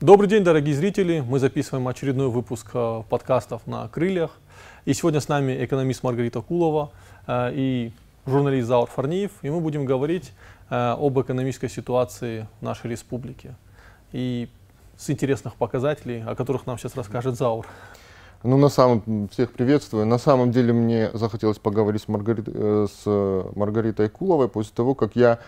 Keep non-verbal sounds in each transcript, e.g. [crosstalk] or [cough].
Добрый день, дорогие зрители. Мы записываем очередной выпуск э, подкастов на крыльях. И сегодня с нами экономист Маргарита Кулова э, и журналист Заур Фарниев. И мы будем говорить э, об экономической ситуации нашей республике. И с интересных показателей, о которых нам сейчас расскажет Заур. Ну, на самом всех приветствую. На самом деле мне захотелось поговорить с, Маргарит, с Маргаритой Куловой после того, как я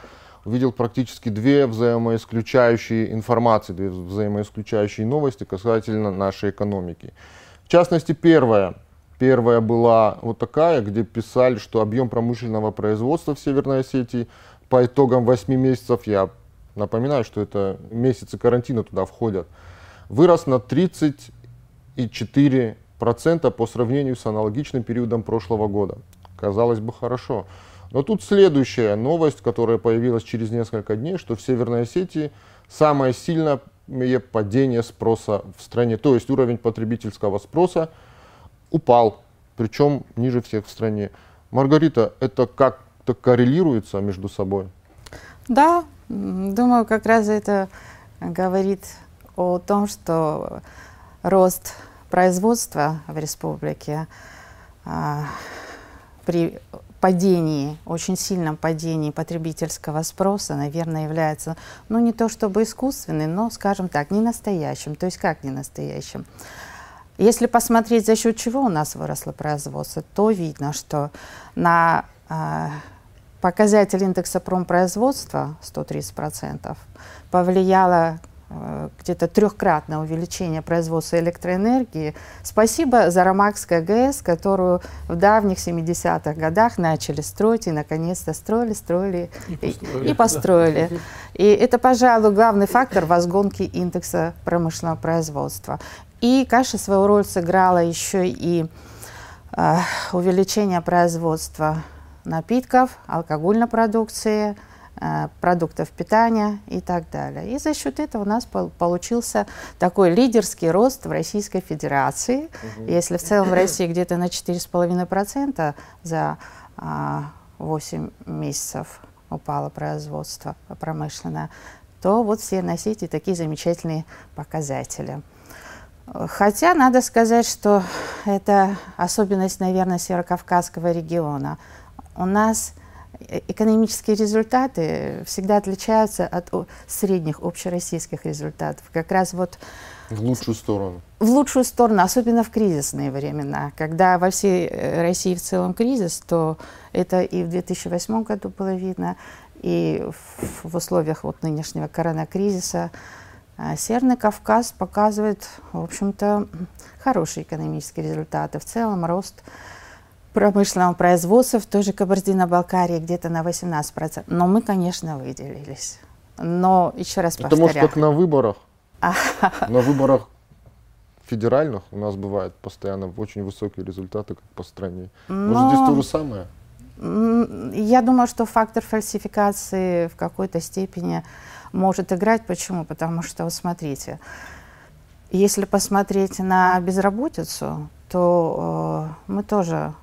увидел практически две взаимоисключающие информации, две взаимоисключающие новости касательно нашей экономики. В частности, первая. Первая была вот такая, где писали, что объем промышленного производства в Северной Осетии по итогам 8 месяцев, я напоминаю, что это месяцы карантина туда входят, вырос на 34% по сравнению с аналогичным периодом прошлого года. Казалось бы, хорошо. Но тут следующая новость, которая появилась через несколько дней, что в Северной Осетии самое сильное падение спроса в стране. То есть уровень потребительского спроса упал, причем ниже всех в стране. Маргарита, это как-то коррелируется между собой? Да, думаю, как раз это говорит о том, что рост производства в республике а, при падении, очень сильном падении потребительского спроса, наверное, является, ну, не то чтобы искусственным, но, скажем так, не настоящим. То есть как не настоящим? Если посмотреть, за счет чего у нас выросло производство, то видно, что на э, показатель индекса промпроизводства 130% повлияло где-то трехкратное увеличение производства электроэнергии. Спасибо Зарамакской ГЭС, которую в давних 70-х годах начали строить и наконец-то строили, строили и построили. И, и, построили. и это, пожалуй, главный фактор возгонки индекса промышленного производства. И, конечно, свою роль сыграла еще и э, увеличение производства напитков, алкогольной продукции – Э, продуктов питания и так далее. И за счет этого у нас получился такой лидерский рост в Российской Федерации. Угу. Если в целом в России где-то на 4,5% за 8 а, месяцев упало производство промышленное, то вот в Северной Осетии такие замечательные показатели. Хотя надо сказать, что это особенность, наверное, Северокавказского региона. У нас экономические результаты всегда отличаются от средних общероссийских результатов. Как раз вот в лучшую сторону. В лучшую сторону, особенно в кризисные времена. Когда во всей э, России в целом кризис, то это и в 2008 году было видно, и в, в условиях вот нынешнего коронакризиса. А Северный Кавказ показывает, в общем-то, хорошие экономические результаты. В целом рост промышленного производства в той же Кабардино-Балкарии где-то на 18%. Но мы, конечно, выделились. Но еще раз Это повторяю. может как на выборах. [laughs] На выборах федеральных у нас бывают постоянно очень высокие результаты как по стране. Может, здесь то же самое? Я думаю, что фактор фальсификации в какой-то степени может играть. Почему? Потому что, вот смотрите, если посмотреть на безработицу, то э, мы тоже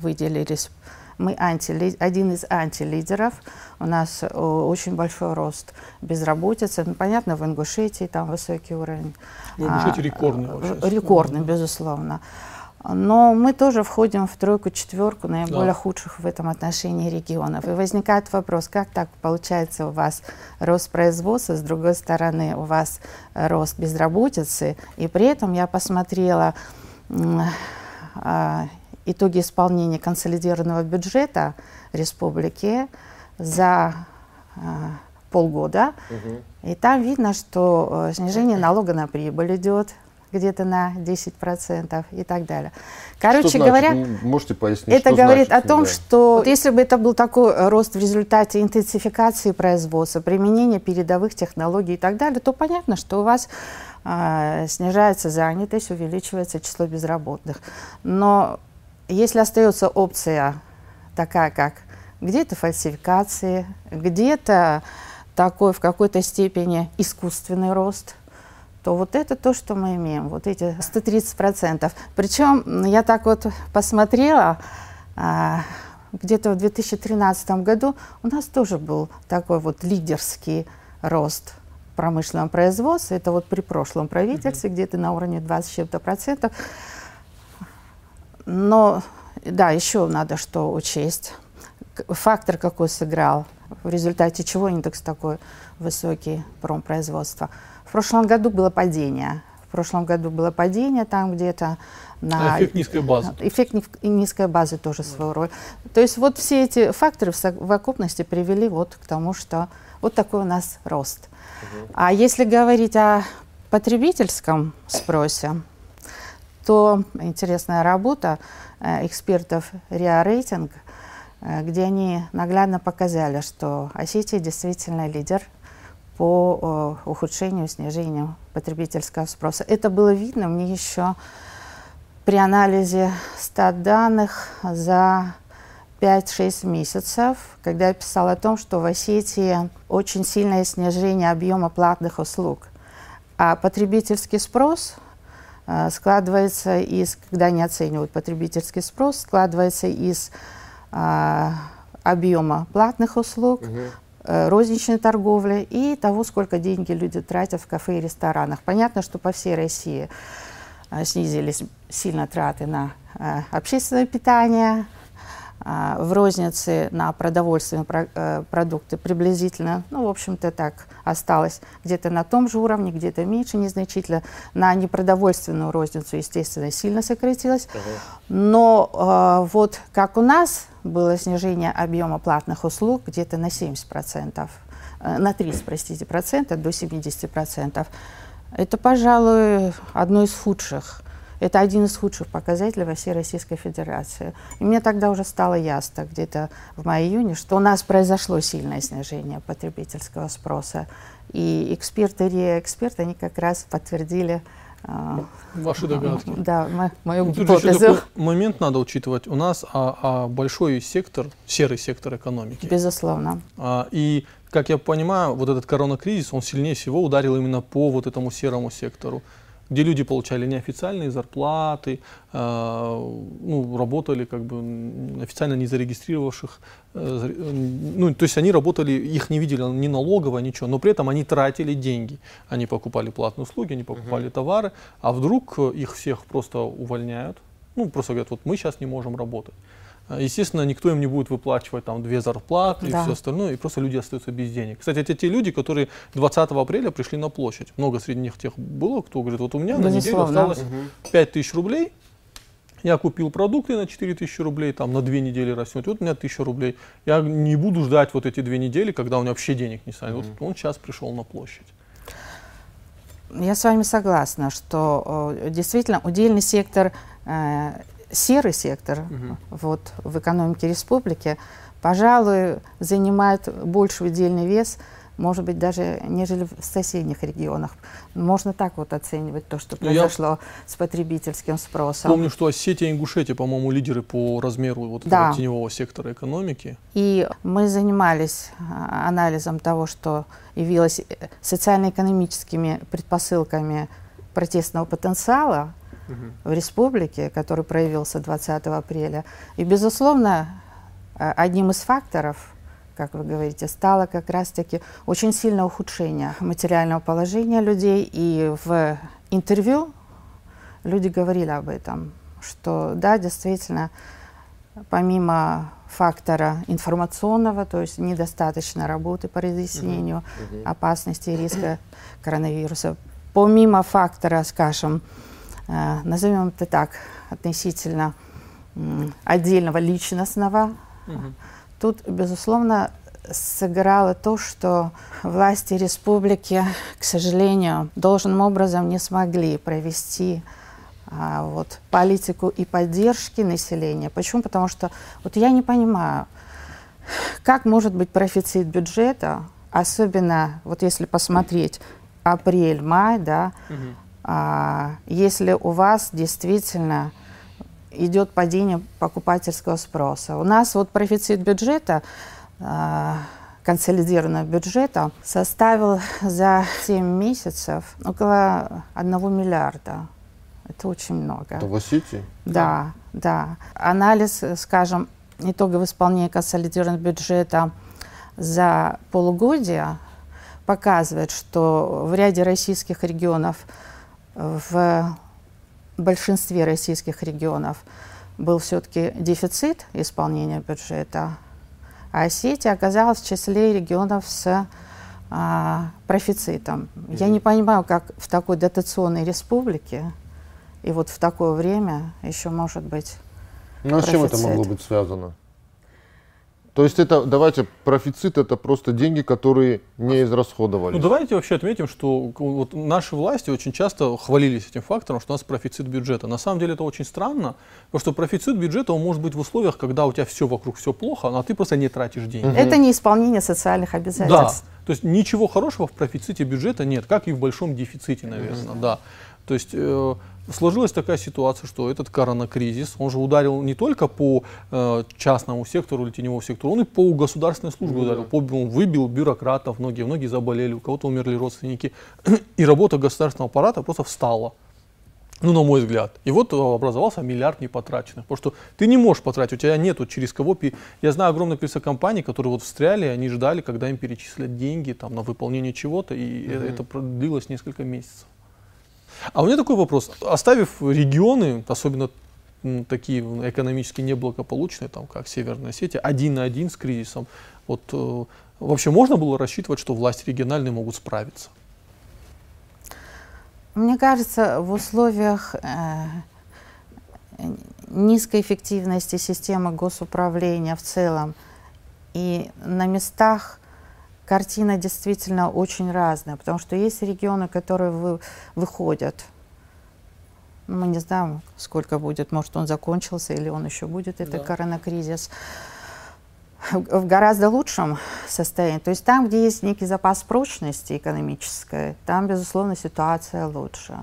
выделились. Мы анти, один из антилидеров. У нас э, очень большой рост безработицы. Ну, понятно, в Ингушетии там высокий уровень. В Ингушетии а, рекордный. Вообще. Рекордный, безусловно. Но мы тоже входим в тройку-четверку наиболее да. худших в этом отношении регионов. И возникает вопрос, как так получается у вас рост производства, с другой стороны у вас рост безработицы, и при этом я посмотрела а, итоги исполнения консолидированного бюджета республики за э, полгода. Угу. И там видно, что э, снижение налога на прибыль идет где-то на 10% и так далее. Короче что говоря, значит? можете пояснить, это говорит значит, о том, да. что вот если бы это был такой э, рост в результате интенсификации производства, применения передовых технологий и так далее, то понятно, что у вас э, снижается занятость, увеличивается число безработных. Но если остается опция такая, как где-то фальсификации, где-то такой в какой-то степени искусственный рост, то вот это то, что мы имеем, вот эти 130%. Причем я так вот посмотрела, а, где-то в 2013 году у нас тоже был такой вот лидерский рост промышленном производстве, это вот при прошлом правительстве, mm-hmm. где-то на уровне 20 чем-то процентов. Но, да, еще надо что учесть. Фактор какой сыграл, в результате чего индекс такой высокий промпроизводства. В прошлом году было падение. В прошлом году было падение там где-то на... Эффект низкой базы. Эффект низкой базы тоже да. свою роль. То есть вот все эти факторы в совокупности привели вот к тому, что вот такой у нас рост. Угу. А если говорить о потребительском спросе, то интересная работа э, экспертов РИА Рейтинг, э, где они наглядно показали, что Осетия действительно лидер по э, ухудшению, снижению потребительского спроса. Это было видно мне еще при анализе стат данных за 5-6 месяцев, когда я писала о том, что в Осетии очень сильное снижение объема платных услуг. А потребительский спрос складывается из, когда они оценивают потребительский спрос, складывается из э, объема платных услуг, угу. э, розничной торговли и того, сколько деньги люди тратят в кафе и ресторанах. Понятно, что по всей России э, снизились сильно траты на э, общественное питание, э, в рознице на продовольственные э, продукты приблизительно, ну, в общем-то, так осталось где-то на том же уровне, где-то меньше незначительно. На непродовольственную розницу, естественно, сильно сократилось. Но вот как у нас было снижение объема платных услуг где-то на 70%, на 30, простите, процентов до 70%. Это, пожалуй, одно из худших это один из худших показателей во всей Российской Федерации. И мне тогда уже стало ясно, где-то в мае-июне, что у нас произошло сильное снижение потребительского спроса. И эксперты, реэксперты, они как раз подтвердили а, Ваши догадки. Да, мою ну, гипотезу. Тут момент надо учитывать. У нас а, а большой сектор, серый сектор экономики. Безусловно. А, и, как я понимаю, вот этот коронакризис, он сильнее всего ударил именно по вот этому серому сектору где люди получали неофициальные зарплаты, э, ну, работали как бы официально не зарегистрировавших, э, ну, то есть они работали, их не видели ни налогово, ничего, но при этом они тратили деньги. Они покупали платные услуги, они покупали uh-huh. товары, а вдруг их всех просто увольняют, ну, просто говорят, вот мы сейчас не можем работать. А, естественно, никто им не будет выплачивать там две зарплаты да. и все остальное, и просто люди остаются без денег. Кстати, это те люди, которые 20 апреля пришли на площадь. Много среди них тех было, кто говорит, вот у меня на неделю осталось угу. 5 тысяч рублей, я купил продукты на 4 тысячи рублей, там на две недели растет, вот у меня 1000 рублей. Я не буду ждать вот эти две недели, когда у меня вообще денег не станет. Mm. Вот он сейчас пришел на площадь. Я с вами согласна, что действительно удельный сектор э, серый сектор угу. вот, в экономике республики, пожалуй, занимает больший удельный вес, может быть, даже нежели в соседних регионах. Можно так вот оценивать то, что ну, произошло Я с потребительским спросом. Помню, что Осетия и Ингушетия, по-моему, лидеры по размеру вот да. этого теневого сектора экономики. И мы занимались а, анализом того, что явилось э, социально-экономическими предпосылками протестного потенциала, в республике, который проявился 20 апреля. И, безусловно, э, одним из факторов, как вы говорите, стало как раз-таки очень сильное ухудшение материального положения людей. И в интервью люди говорили об этом, что да, действительно, помимо фактора информационного, то есть недостаточно работы по разъяснению. Uh-huh. опасности и риска коронавируса, помимо фактора, скажем, назовем это так, относительно отдельного личностного. Угу. Тут, безусловно, сыграло то, что власти республики, к сожалению, должным образом не смогли провести а, вот, политику и поддержки населения. Почему? Потому что вот я не понимаю, как может быть профицит бюджета, особенно вот если посмотреть апрель-май, да, угу если у вас действительно идет падение покупательского спроса. У нас вот профицит бюджета, а, консолидированного бюджета, составил за 7 месяцев около 1 миллиарда. Это очень много. Это в Осетии? Да, да. Анализ, скажем, итогов исполнения консолидированного бюджета за полугодие показывает, что в ряде российских регионов, в большинстве российских регионов был все-таки дефицит исполнения бюджета, а Осетия оказалась в числе регионов с а, профицитом. Mm-hmm. Я не понимаю, как в такой дотационной республике и вот в такое время еще может быть. Ну а с чем это могло быть связано? То есть это, давайте, профицит это просто деньги, которые не израсходовались. Ну давайте вообще отметим, что вот наши власти очень часто хвалились этим фактором, что у нас профицит бюджета. На самом деле это очень странно, потому что профицит бюджета он может быть в условиях, когда у тебя все вокруг все плохо, а ты просто не тратишь деньги. Угу. Это не исполнение социальных обязательств. Да, то есть ничего хорошего в профиците бюджета нет, как и в большом дефиците, наверное, угу. да. То есть э, сложилась такая ситуация, что этот коронакризис, он же ударил не только по э, частному сектору или теневому сектору, он и по государственной службе mm-hmm. ударил. По, он выбил бюрократов, многие, многие заболели, у кого-то умерли родственники. [clears throat] И работа государственного аппарата просто встала. Ну, на мой взгляд. И вот образовался миллиард непотраченных. Потому что ты не можешь потратить, у тебя нет вот через кого... Я знаю огромное количество компаний, которые вот встряли, они ждали, когда им перечислят деньги там, на выполнение чего-то, и mm-hmm. это продлилось несколько месяцев. А у меня такой вопрос. Оставив регионы, особенно такие экономически неблагополучные, там, как Северная Осетия, один на один с кризисом, вот э, вообще можно было рассчитывать, что власти региональные могут справиться? Мне кажется, в условиях э, низкой эффективности системы госуправления в целом и на местах картина действительно очень разная, потому что есть регионы, которые вы, выходят. Ну, мы не знаем, сколько будет, может, он закончился или он еще будет, это да. коронакризис в гораздо лучшем состоянии. То есть там, где есть некий запас прочности экономической, там, безусловно, ситуация лучше.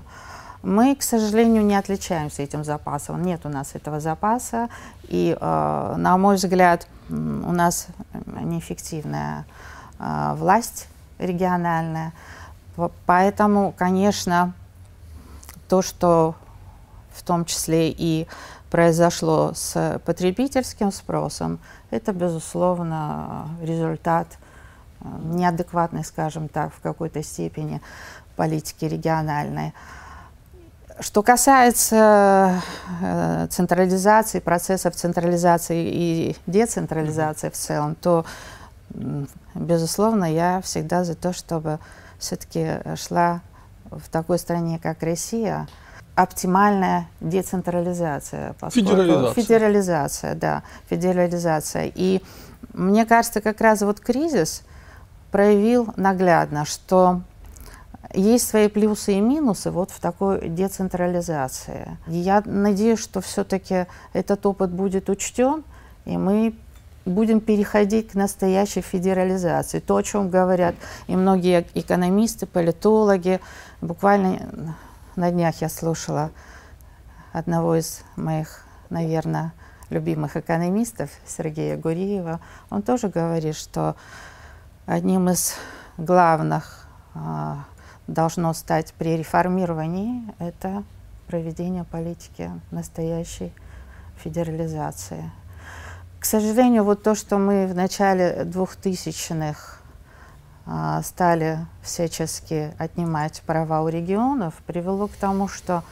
Мы, к сожалению, не отличаемся этим запасом. Нет у нас этого запаса. И, э, на мой взгляд, у нас неэффективная а, власть региональная. Поэтому, конечно, то, что в том числе и произошло с потребительским спросом, это, безусловно, результат э, неадекватной, скажем так, в какой-то степени политики региональной. Что касается э, централизации, процессов централизации и децентрализации в целом, то безусловно, я всегда за то, чтобы все-таки шла в такой стране, как Россия, оптимальная децентрализация. Федерализация. Федерализация, да, федерализация. И мне кажется, как раз вот кризис проявил наглядно, что есть свои плюсы и минусы вот в такой децентрализации. Я надеюсь, что все-таки этот опыт будет учтен, и мы будем переходить к настоящей федерализации. То, о чем говорят и многие экономисты, политологи. Буквально на днях я слушала одного из моих, наверное, любимых экономистов, Сергея Гуриева. Он тоже говорит, что одним из главных э, должно стать при реформировании это проведение политики настоящей федерализации. К сожалению, вот то, что мы в начале 2000-х а, стали всячески отнимать права у регионов, привело к тому, что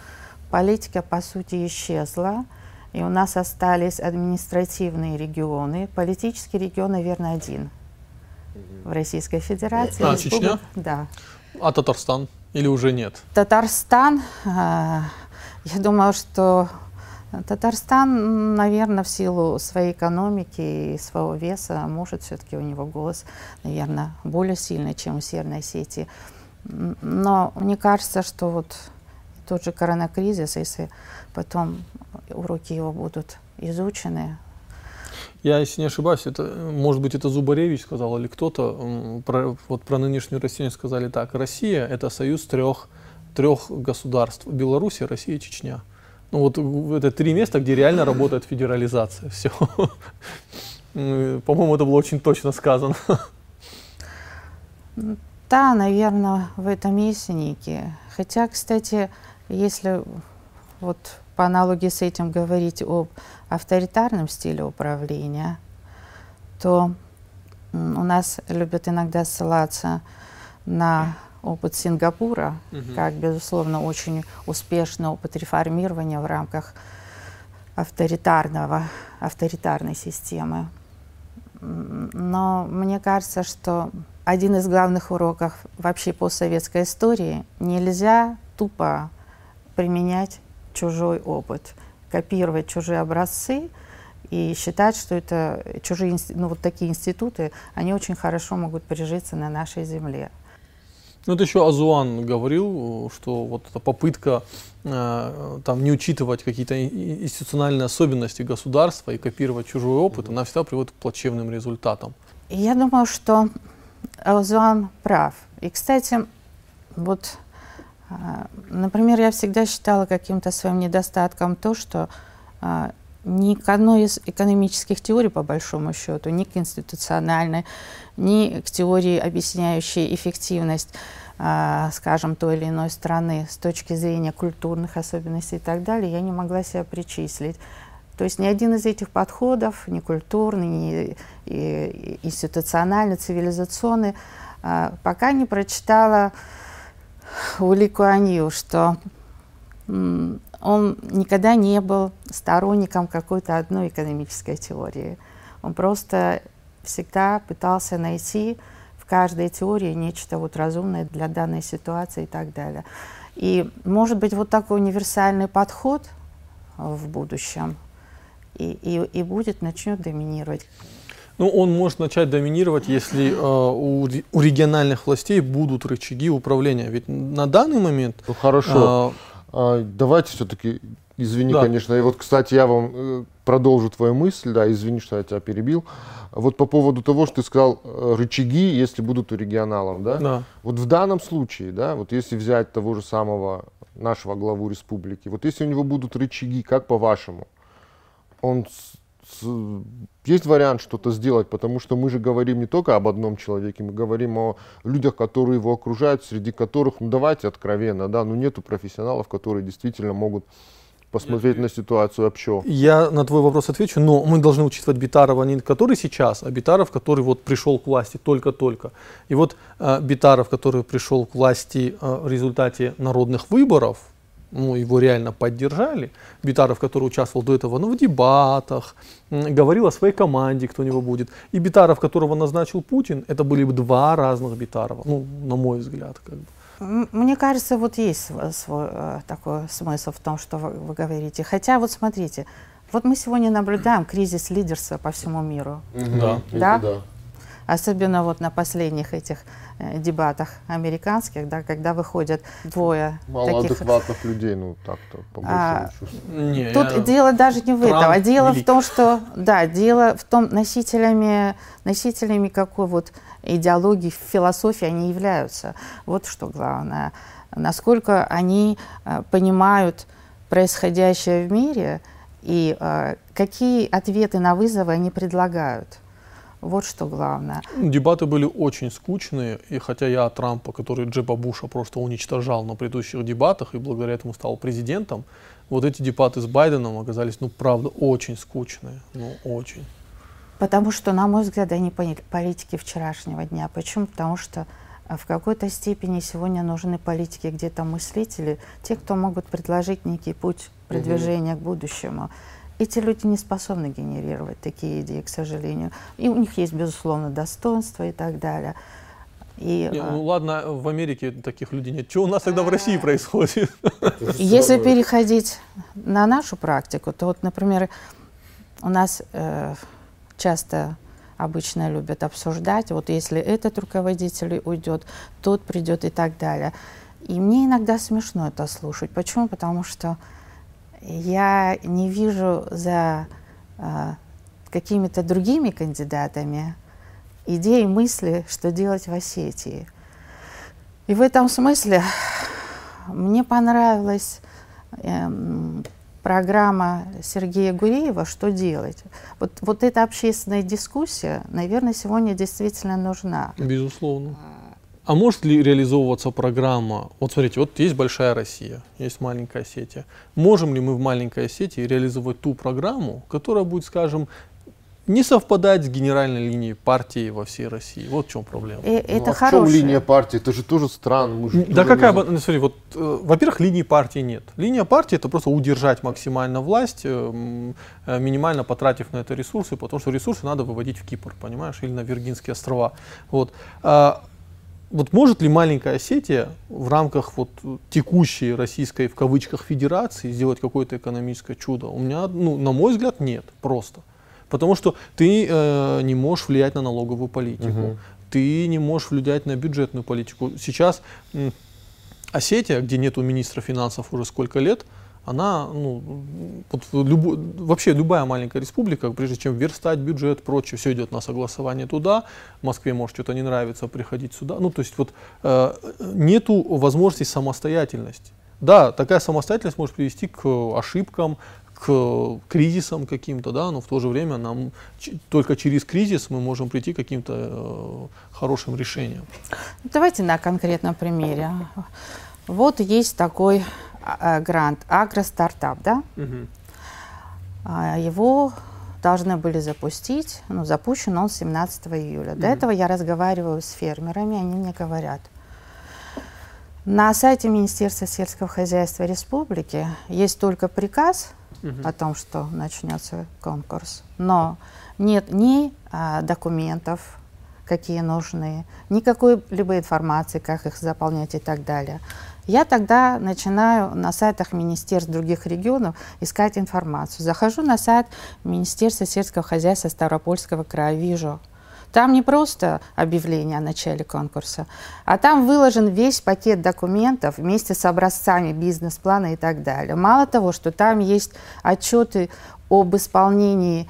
политика, по сути, исчезла, и у нас остались административные регионы. Политический регион, наверное, один в Российской Федерации. А, Чечня? Да. А Татарстан? Или уже нет? Татарстан, э, я думаю, что Татарстан, наверное, в силу своей экономики и своего веса, может, все-таки у него голос, наверное, более сильный, чем у Северной Осетии. Но мне кажется, что вот тот же коронакризис, если потом уроки его будут изучены, я, если не ошибаюсь, это, может быть, это Зубаревич сказал или кто-то, про, вот про нынешнюю Россию сказали так. Россия – это союз трех, трех государств. Белоруссия, Россия и Чечня. Ну вот это три места, где реально работает федерализация. [laughs] Все. По-моему, это было очень точно сказано. Да, наверное, в этом есть некие. Хотя, кстати, если вот по аналогии с этим говорить об авторитарном стиле управления, то у нас любят иногда ссылаться на опыт Сингапура, Мгм. как, безусловно, очень успешный опыт реформирования в рамках авторитарного, авторитарной системы. Но мне кажется, что один из главных уроков вообще постсоветской истории нельзя тупо применять чужой опыт, копировать чужие образцы и считать, что это чужие, ну вот такие институты, они очень хорошо могут прижиться на нашей земле. Ну, это еще Азуан говорил, что вот эта попытка э, там не учитывать какие-то институциональные особенности государства и копировать чужой опыт, она всегда приводит к плачевным результатам. Я думаю, что Аузуан прав. И, кстати, вот, а, например, я всегда считала каким-то своим недостатком то, что а, ни к одной из экономических теорий, по большому счету, ни к институциональной, ни к теории, объясняющей эффективность, а, скажем, той или иной страны с точки зрения культурных особенностей и так далее, я не могла себя причислить. То есть ни один из этих подходов, ни культурный, ни институциональный, цивилизационный, а, пока не прочитала у Ли Куан Ю, что он никогда не был сторонником какой-то одной экономической теории. Он просто всегда пытался найти в каждой теории нечто вот разумное для данной ситуации и так далее. И, может быть, вот такой универсальный подход в будущем и, и, и будет, начнет доминировать. Ну, он может начать доминировать, если э, у, у региональных властей будут рычаги управления. Ведь на данный момент Ну хорошо. э, А, давайте все-таки, извини, Да. конечно, и вот, кстати, я вам э, продолжу твою мысль, да, извини, что я тебя перебил. Вот по поводу того, что ты сказал, э, рычаги, если будут у регионалов, да? да. Вот в данном случае, да, вот если взять того же самого нашего главу республики, вот если у него будут рычаги, как по-вашему, он с- с- есть вариант что-то сделать, потому что мы же говорим не только об одном человеке, мы говорим о людях, которые его окружают, среди которых, ну давайте откровенно, да, ну нету профессионалов, которые действительно могут посмотреть на ситуацию общо. Я на твой вопрос отвечу, но мы должны учитывать Битарова не который сейчас, а Битаров, который вот пришел к власти только-только. И вот э, Битаров, который пришел к власти э, в результате народных выборов, ну, его реально поддержали. Битаров, который участвовал до этого ну, в дебатах, говорил о своей команде, кто у него будет. И Битаров, которого назначил Путин, это были бы два разных Битарова, ну, на мой взгляд. Как бы. Мне кажется, вот есть св- свой э, такой смысл в том, что вы, вы говорите. Хотя вот смотрите, вот мы сегодня наблюдаем кризис лидерства по всему миру. Да. Это Да? Особенно вот на последних этих дебатах американских, да, когда выходят двое Мало таких. адекватных людей, ну так-то, по А. Не, Тут я- дело даже не в Трамп этом, а дело велик. в том, что, да, дело в том, носителями, носителями какой вот идеологии, философии они являются. Вот что главное. Насколько они э, понимают происходящее в мире и э, какие ответы на вызовы они предлагают. Вот что главное. Дебаты были очень скучные, и хотя я Трампа, который Джеба Буша просто уничтожал на предыдущих дебатах и благодаря этому стал президентом, вот эти дебаты с Байденом оказались, ну, правда, очень скучные, ну, очень. Потому что, на мой взгляд, они политики вчерашнего дня. Почему? Потому что э, в какой-то степени сегодня нужны политики, где-то мыслители, те, кто могут предложить некий путь продвижения к будущему. Эти люди не способны генерировать такие идеи, к сожалению. И у них есть, безусловно, достоинства и так далее. И, Не, э, ну ладно, в Америке таких людей нет. Что у нас тогда в России происходит? [laughs] Если переходить на нашу практику, то вот, например, у нас э, часто обычно любят обсуждать, вот если этот руководитель уйдет, тот придет и так далее. И мне иногда смешно это слушать. Почему? Потому что я не вижу за э, какими-то другими кандидатами идеи, мысли, что делать в Осетии. И в этом смысле мне понравилась эм, программа Сергея Гуреева «Что делать?». Вот, вот эта общественная дискуссия, наверное, сегодня действительно нужна. Безусловно. А может ли реализовываться программа? Вот смотрите, вот есть большая Россия, есть маленькая Осетия. Можем ли мы в маленькой Осетии реализовать ту программу, которая будет, скажем, не совпадает с генеральной линией партии во всей России. Вот в чем проблема. И, это ну, а хорошее. в чем линия партии? Это же тоже странно. Мы же Да тоже какая, не бы- смотри, вот, э, во-первых, линии партии нет. Линия партии это просто удержать максимально власть, э, э, минимально потратив на это ресурсы, потому что ресурсы надо выводить в Кипр, понимаешь, или на Виргинские острова. Вот. А, вот может ли маленькая Осетия в рамках вот текущей российской в кавычках федерации сделать какое-то экономическое чудо? У меня, ну, на мой взгляд, нет, просто. Потому что ты э, не можешь влиять на налоговую политику, Мгм. ты не можешь влиять на бюджетную политику. Сейчас Осетия, где нету министра финансов уже сколько лет, она, ну, вот в любо- вообще любая маленькая республика, прежде чем верстать бюджет, прочее, все идет на согласование туда. Москве может что-то не нравится, приходить сюда. Ну, то есть вот э, нету возможности самостоятельности. Да, такая самостоятельность может привести к ошибкам, к кризисам каким-то, да, но в то же время нам только через кризис мы можем прийти к каким-то э, хорошим решениям. Давайте на конкретном примере. Вот есть такой грант «Агростартап», да? А, Его должны были запустить, ну, запущен он 17 июля. До Мгм. этого я разговариваю с фермерами, они мне говорят, на сайте Министерства сельского хозяйства республики есть только приказ Мгм. о том, что начнется конкурс, но нет ни а, документов, какие нужны, никакой-либо информации, как их заполнять и так далее. Я тогда начинаю на сайтах министерств других регионов искать информацию. Захожу на сайт Министерства сельского хозяйства Ставропольского края, вижу, там не просто объявление о начале конкурса, а там выложен весь пакет документов вместе с образцами бизнес-плана и так далее. Мало того, что там есть отчеты об исполнении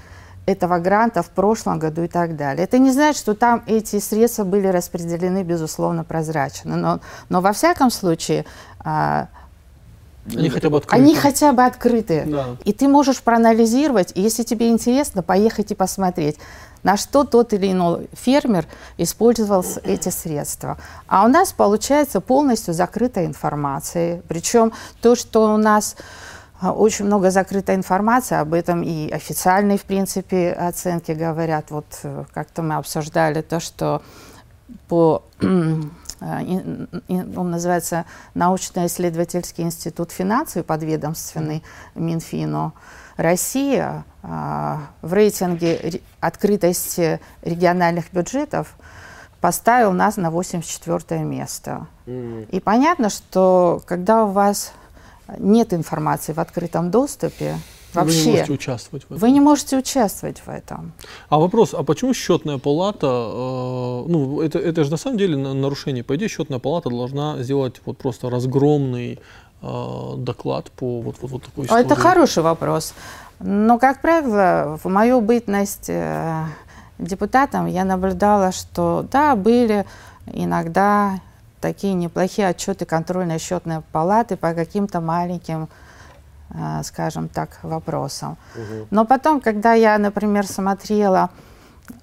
этого гранта в прошлом году и так далее. Это не значит, что там эти средства были распределены, безусловно, прозрачно. Но, но во всяком случае, а, Они хотя бы открыты. они хотя бы открыты. Да. И ты можешь проанализировать, и если тебе интересно, поехать и посмотреть, на что тот или иной фермер использовал эти средства. А у нас получается полностью закрытая информация. Причем то, что у нас очень много закрытой информации, об этом и официальные, в принципе, оценки говорят. Вот э, как-то мы обсуждали то, что по [clears throat] а, ин- он называется научно-исследовательский институт финансовый подведомственный Минфину. Россия а, в рейтинге ре- открытости региональных бюджетов поставил нас на 84 место. И понятно, что когда у вас нет информации в открытом доступе, Вы не вообще можете участвовать в этом. вы не можете участвовать в этом. А вопрос, а почему счетная палата, э, ну это, это же на самом деле на- нарушение. По идее, счетная палата должна сделать вот просто разгромный э, доклад по вот, вот, вот такой А Это хороший вопрос. Но, как правило, в мою бытность э, депутатом я наблюдала, что да, были иногда такие неплохие отчеты контрольной счетной палаты по каким-то маленьким, э, скажем так, вопросам. Мгм. Но потом, когда я, например, смотрела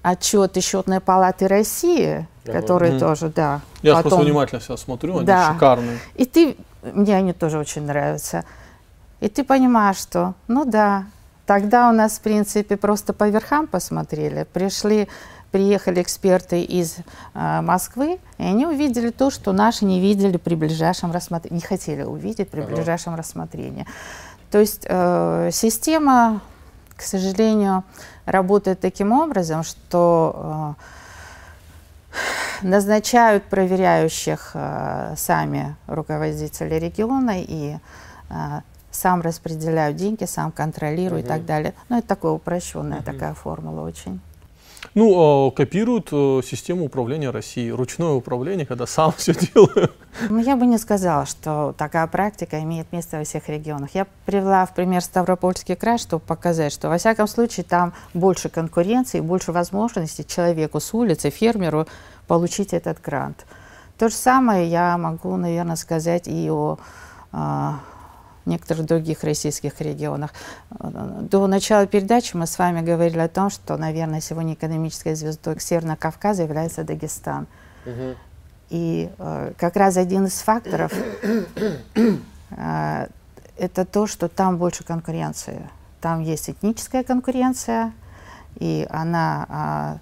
отчеты счетной палаты России, Ага. которые Мгм. тоже, да, Я просто потом- внимательно сейчас смотрю, они Да. шикарные. и ты, мне они тоже очень нравятся. И ты понимаешь, что, ну да, тогда у нас, в принципе, просто по верхам посмотрели. Пришли, приехали эксперты из э, Москвы, и они увидели то, что наши не видели при ближайшем рассмотрении, не хотели увидеть при Ага. ближайшем рассмотрении. То есть э, система, к сожалению, работает таким образом, что э, назначают проверяющих э, сами руководители региона и э, сам распределяют деньги, сам контролируют и Мгм. так далее. Ну, это такая упрощенная Мгм. такая формула очень. Ну, э, копируют э, систему управления России, ручное управление, когда сам все делаю. Ну, я бы не сказала, что такая практика имеет место во всех регионах. Я привела в пример Ставропольский край, чтобы показать, что во всяком случае там больше конкуренции, больше возможностей человеку с улицы, фермеру получить этот грант. То же самое я могу, наверное, сказать и о а, некоторых других российских регионах. До начала передачи мы с вами говорили о том, что, наверное, сегодня экономической звездой Северного Кавказа является Дагестан. Мгм. И э, как раз один из факторов э, это то, что там больше конкуренции. Там есть этническая конкуренция, и она а,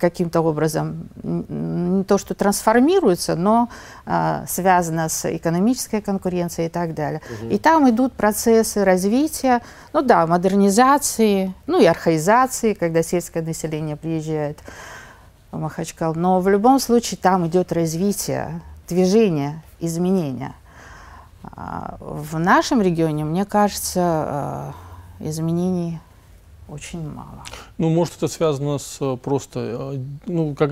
каким-то образом не то что трансформируется, но а, связана с экономической конкуренцией и так далее. Угу. И там идут процессы развития, ну да, модернизации, ну и архаизации, когда сельское население приезжает в Махачкал. Но в любом случае там идет развитие, движение, изменения. А, в нашем регионе, мне кажется, а, изменений очень мало. Ну, может, это связано с э, просто, э, ну, как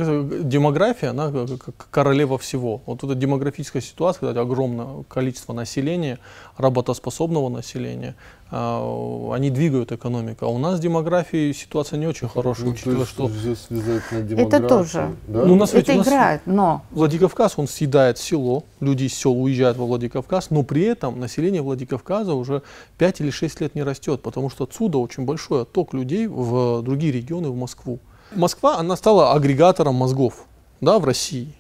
демография, она как королева всего. Вот эта демографическая ситуация, когда огромное количество населения, работоспособного населения, они двигают экономику. А у нас с демографией ситуация не очень хорошая, ну, учитывая, что... Здесь это тоже. Да? Ну, у нас, это играет, но... Владикавказ, он съедает село, люди из сел уезжают во Владикавказ, но при этом население Владикавказа уже 5 или 6 лет не растет, потому что отсюда очень большой отток людей в другие регионы, в Москву. Москва, она стала агрегатором мозгов да, в России.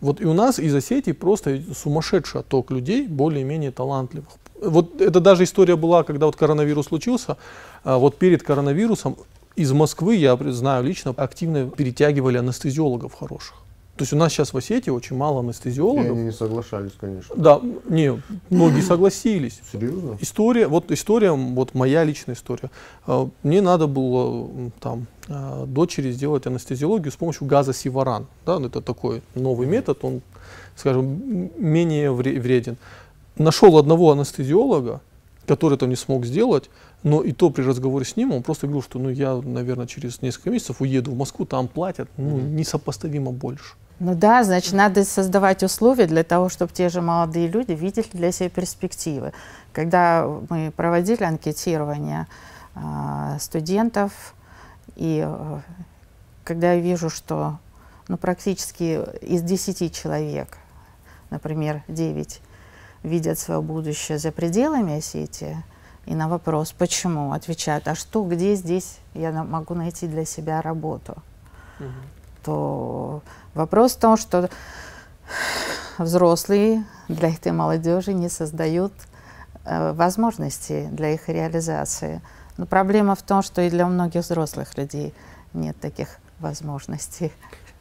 Вот и у нас из Осетии просто сумасшедший отток людей, более-менее талантливых, вот это даже история была, когда вот коронавирус случился, а, вот перед коронавирусом из Москвы, я знаю лично, активно перетягивали анестезиологов хороших. То есть у нас сейчас в Осетии очень мало анестезиологов. И они не соглашались, конечно. Да, не, многие согласились. Серьезно? История, вот история, вот моя личная история. А, мне надо было там а, дочери сделать анестезиологию с помощью газа сиваран. Да, это такой новый метод, он, скажем, менее вреден нашел одного анестезиолога, который это не смог сделать, но и то при разговоре с ним он просто говорил, что ну я, наверное, через несколько месяцев уеду в Москву, там платят ну, несопоставимо больше. Ну да, значит, надо создавать условия для того, чтобы те же молодые люди видели для себя перспективы. Когда мы проводили анкетирование э, студентов, и э, когда я вижу, что ну, практически из 10 человек, например, 9 видят свое будущее за пределами Осетии, и на вопрос, почему, отвечают, а что, где здесь я могу найти для себя работу, угу. то вопрос в том, что взрослые для этой молодежи не создают э, возможности для их реализации. Но проблема в том, что и для многих взрослых людей нет таких возможностей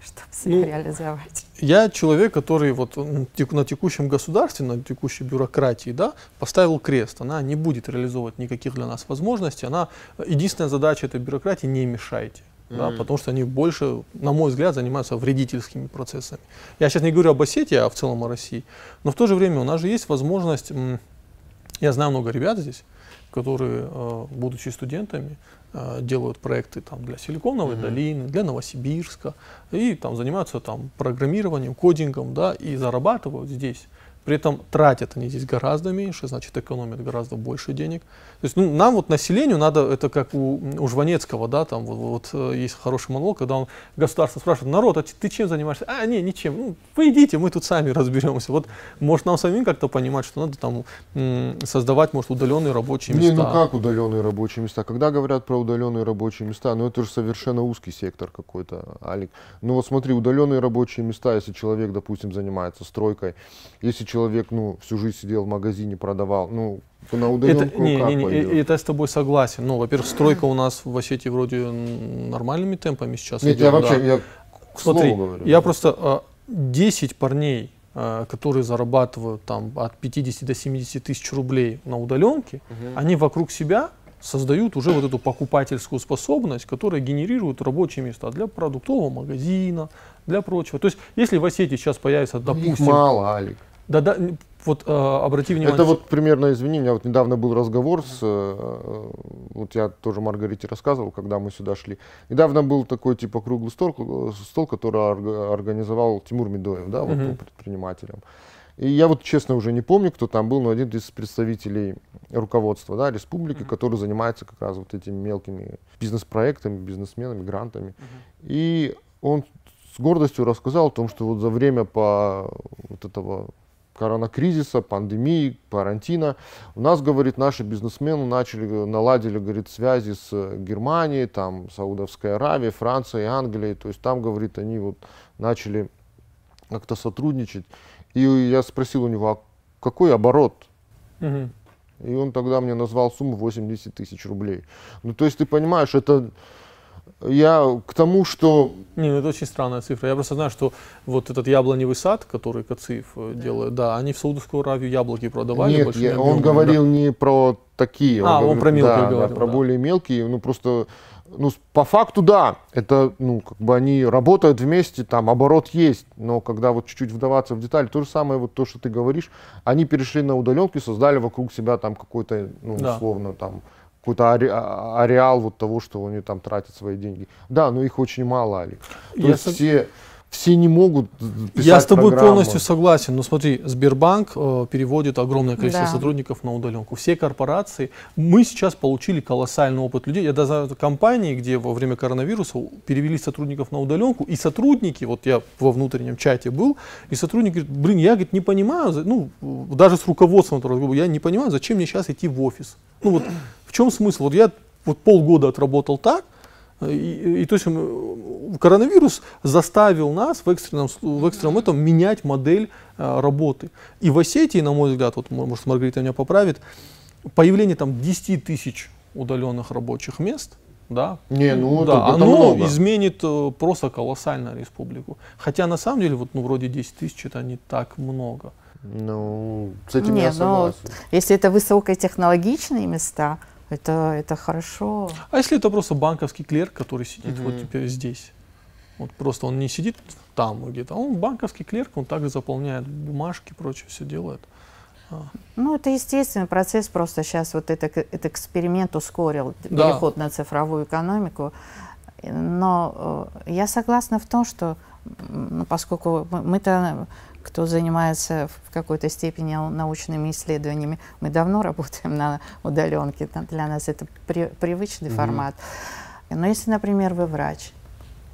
чтобы себя ну, реализовать? Я человек, который вот на текущем государстве, на текущей бюрократии, да, поставил крест. Она не будет реализовывать никаких для нас возможностей. Она, единственная задача этой бюрократии – не мешайте. Mm-hmm. Да, потому что они больше, на мой взгляд, занимаются вредительскими процессами. Я сейчас не говорю об Осетии, а в целом о России. Но в то же время у нас же есть возможность, я знаю много ребят здесь, которые, э, будучи студентами, Э, делают проекты там, для Силиконовой mm-hmm. долины, для Новосибирска, и там занимаются там, программированием, кодингом, да, и зарабатывают здесь. При этом тратят они здесь гораздо меньше, значит экономят гораздо больше денег. То есть ну, нам вот населению надо, это как у, у Жванецкого, да, там вот, вот э, есть хороший монолог, когда он государство спрашивает, народ, а ты чем занимаешься? А, не, ничем. Ну, вы идите, мы тут сами разберемся. Вот может нам самим как-то понимать, что надо там создавать, может, удаленные рабочие места. Не, ну как удаленные рабочие места? Когда говорят про удаленные рабочие места, ну это же совершенно узкий сектор какой-то, Алик. Ну вот смотри, удаленные рабочие места, если человек, допустим, занимается стройкой, если человек, ну, всю жизнь сидел в магазине, продавал, ну, на удаленку это, не, не, не, это я с тобой согласен. Ну, во-первых, стройка у нас в Осетии вроде нормальными темпами сейчас Нет, идет. я вообще, да. я Смотри, говорю. я просто 10 а, парней, а, которые зарабатывают там от 50 до 70 тысяч рублей на удаленке, угу. они вокруг себя создают уже вот эту покупательскую способность, которая генерирует рабочие места для продуктового магазина, для прочего. То есть, если в Осетии сейчас появится, допустим... Их мало, Алик. Да, да, вот э, обрати внимание. Это вот примерно, извини, у меня вот недавно был разговор с, э, вот я тоже Маргарите рассказывал, когда мы сюда шли. Недавно был такой типа круглый стол, стол который организовал Тимур Медоев, да, вот uh-huh. предпринимателем. И я вот честно уже не помню, кто там был, но один из представителей руководства да, республики, uh-huh. который занимается как раз вот этими мелкими бизнес-проектами, бизнесменами, грантами. Uh-huh. И он с гордостью рассказал о том, что вот за время по вот этого коронакризиса, пандемии, карантина. У нас, говорит, наши бизнесмены начали, наладили, говорит, связи с Германией, там, Саудовской Аравией, Францией, Англией. То есть там, говорит, они вот начали как-то сотрудничать. И я спросил у него, а какой оборот? Угу. И он тогда мне назвал сумму 80 тысяч рублей. Ну, то есть ты понимаешь, это Я к тому, что... Не, ну это очень странная цифра. Я просто знаю, что вот этот яблоневый сад, который Кациф э, делает, да, они в Саудовскую Аравию яблоки продавали. Нет, я- он говорил не про такие. А, он говорил- про мелкие да, да, говорил, про да. более мелкие. Ну, просто, ну, по факту, да, это, ну, как бы они работают вместе, там, оборот есть, но когда вот чуть-чуть вдаваться в детали, то же самое, вот то, что ты говоришь, они перешли на удаленку и создали вокруг себя там какой-то, ну, Да. условно, там, какой-то аре- а- ареал вот того, что они там тратят свои деньги. Да, но их очень мало, Али. То Я есть сог- все, все не могут писать Я с тобой программу. полностью согласен. Но смотри, Сбербанк э, переводит огромное количество Да. сотрудников на удаленку. Все корпорации. Мы сейчас получили колоссальный опыт людей. Я даже знаю компании, где во время коронавируса перевели сотрудников на удаленку. И сотрудники, вот я во внутреннем чате был, и сотрудник говорит, блин, я говорит, не понимаю, ну, даже с руководством, я не понимаю, зачем мне сейчас идти в офис. Ну вот в чем смысл? Вот я вот полгода отработал так, и, и то есть м, коронавирус заставил нас в экстренном, в экстренном этом менять модель э, работы. И в Осетии, на мой взгляд, вот может Маргарита меня поправит, появление там 10 тысяч удаленных рабочих мест, да, Не, ну, да, это, оно много. изменит э, просто колоссально республику. Хотя на самом деле, вот ну, вроде 10 тысяч это не так много. Ну, с этим Не, я ну, согласен. Если это высокотехнологичные места, это, это хорошо. А если это просто банковский клерк, который сидит вот Мгм. теперь здесь? Вот просто он не сидит там где-то, а он банковский клерк, он также заполняет бумажки, прочее, все делает. Ну, это естественный процесс, просто сейчас вот это, к- этот эксперимент ускорил Да. переход на цифровую экономику. Но э, я согласна в том, что ну, поскольку мы- мы-то, кто занимается в какой-то степени нау- научными исследованиями, мы давно работаем на удаленке, для нас это при- привычный Мгм. формат. Но если, например, вы врач,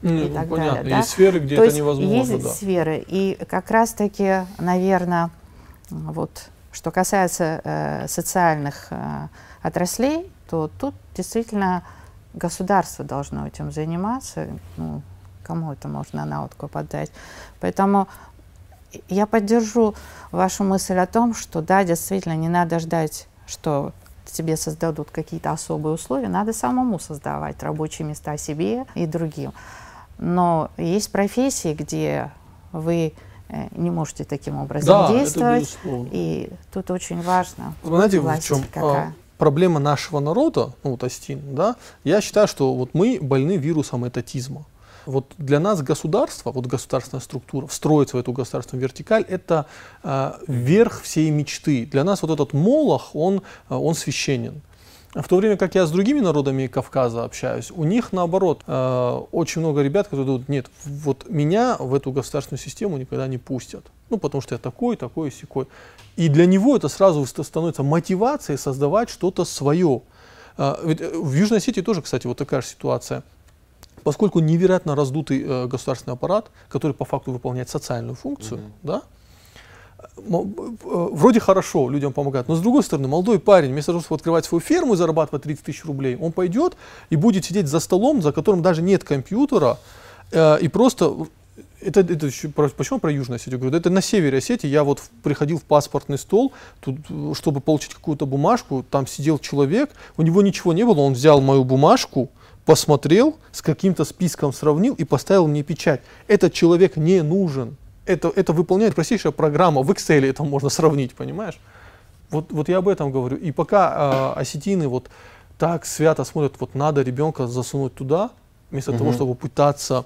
Ну, И так понятно, далее, да? есть сферы, где То это есть невозможно, есть да. сферы, и как раз-таки, наверное, вот что касается э, социальных э, отраслей, то тут действительно государство должно этим заниматься. Ну, кому это можно на откуп отдать? Поэтому я поддержу вашу мысль о том, что да, действительно, не надо ждать, что тебе создадут какие-то особые условия, надо самому создавать рабочие места себе и другим. Но есть профессии, где вы э, не можете таким образом Да, действовать, и тут очень важно. Знаете, в чем какая. проблема нашего народа, ну вот Астин, да? Я считаю, что вот мы больны вирусом этатизма. Вот для нас государство, вот государственная структура, встроиться в эту государственную вертикаль, это э, верх всей мечты. Для нас вот этот молох, он, э, он священен. В то время как я с другими народами Кавказа общаюсь, у них наоборот э, очень много ребят, которые думают, нет, вот меня в эту государственную систему никогда не пустят. Ну, потому что я такой, такой, секой. И для него это сразу ст- становится мотивацией создавать что-то свое. А, ведь, э, в Южной Осетии тоже, кстати, вот такая же ситуация. Поскольку невероятно раздутый э, государственный аппарат, который по факту выполняет социальную функцию, Мгм. да, мо- э, вроде хорошо, людям помогают, но с другой стороны, молодой парень, вместо того, чтобы открывать свою ферму и зарабатывать 30 тысяч рублей, он пойдет и будет сидеть за столом, за которым даже нет компьютера, э, и просто это, это еще почему про Южную Осетию говорю? Это на севере Осетии. Я вот приходил в паспортный стол, тут, э, чтобы получить какую-то бумажку, там сидел человек, у него ничего не было, он взял мою бумажку, посмотрел, с каким-то списком сравнил и поставил мне печать. Этот человек не нужен. Это, это выполняет простейшая программа. В Excel это можно сравнить, понимаешь? Вот, вот я об этом говорю. И пока э, осетины вот так свято смотрят, вот надо ребенка засунуть туда, вместо того, Мгм. чтобы пытаться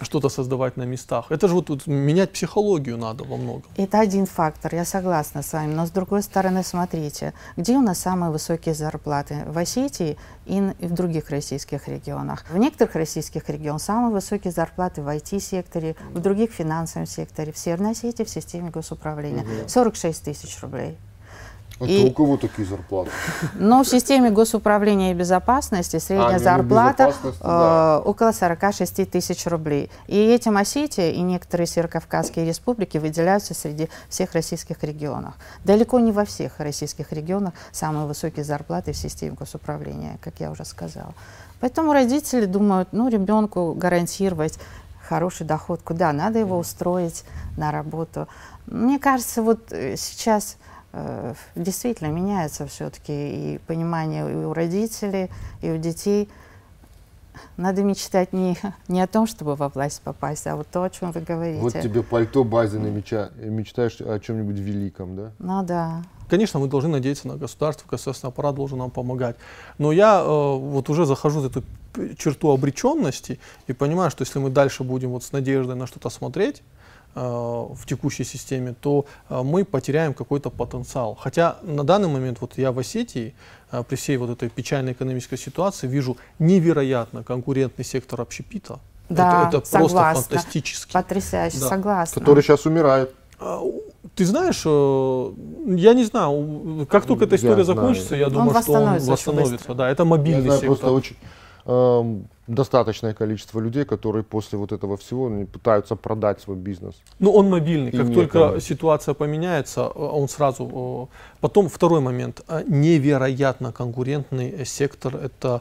что-то создавать на местах. Это же вот, вот менять психологию надо во многом. Это один фактор, я согласна с вами. Но с другой стороны, смотрите, где у нас самые высокие зарплаты? В Осетии и в других российских регионах. В некоторых российских регионах самые высокие зарплаты в IT-секторе, в других финансовом секторе. В Северной Осетии в системе госуправления. Мгм. 46 тысяч рублей. Это И- у кого такие зарплаты? Но в системе госуправления и безопасности средняя А, ну, зарплата безопасности, да. э, около 46 тысяч рублей. И этим Осетия и некоторые северокавказские республики выделяются среди всех российских регионов. Далеко не во всех российских регионах самые высокие зарплаты в системе госуправления, как я уже сказала. Поэтому родители думают, ну, ребенку гарантировать хороший доход, куда надо его устроить на работу. Мне кажется, вот э, сейчас э, действительно меняется все-таки и понимание и у родителей, и у детей. надо мечтать не, не о том, чтобы во власть попасть, а вот то, о чем вы говорите. Вот тебе пальто Базина меча, мечтаешь о чем-нибудь великом, да? Ну да. Конечно, мы должны надеяться на государство, государственный аппарат должен нам помогать. Но я э, вот уже захожу за эту черту обреченности и понимаю, что если мы дальше будем вот с надеждой на что-то смотреть, э, в текущей системе, то э, мы потеряем какой-то потенциал. Хотя на данный момент вот я в Осетии э, при всей вот этой печальной экономической ситуации вижу невероятно конкурентный сектор общепита. Да, это, это согласна. просто фантастически. Потрясающе, Да. согласна. Который сейчас умирает. Ты знаешь, э, я не знаю, как только эта Я история знаю. закончится, я Он думаю, что он восстановится. Да, это Я мобильный знаю сектор. просто очень эм, достаточное количество людей, которые после вот этого всего они пытаются продать свой бизнес. Ну, он мобильный. И Как некому. только ситуация поменяется, э, он сразу... Потом второй момент. Э, Невероятно конкурентный сектор – это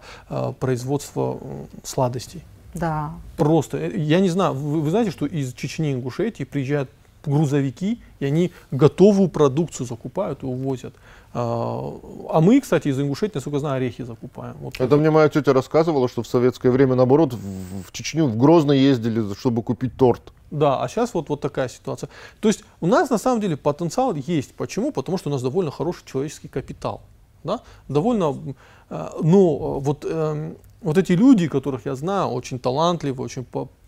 производство сладостей. Да. Просто. э, Я не знаю, вы, вы знаете, что из Чечни и Ингушетии приезжают грузовики, и они готовую продукцию закупают и увозят. А а мы, кстати, из Ингушетии, насколько знаю, орехи закупаем. Вот Это мне моя тетя рассказывала, что в советское время, наоборот, в, Чечню, в Грозно ездили, чтобы купить торт. Да, а сейчас вот, вот такая ситуация. То есть у нас на самом деле потенциал есть. Почему? Потому что у нас довольно хороший человеческий капитал. Да? Довольно, э, но э, вот, эм, вот эти люди, которых я знаю, очень талантливые, очень,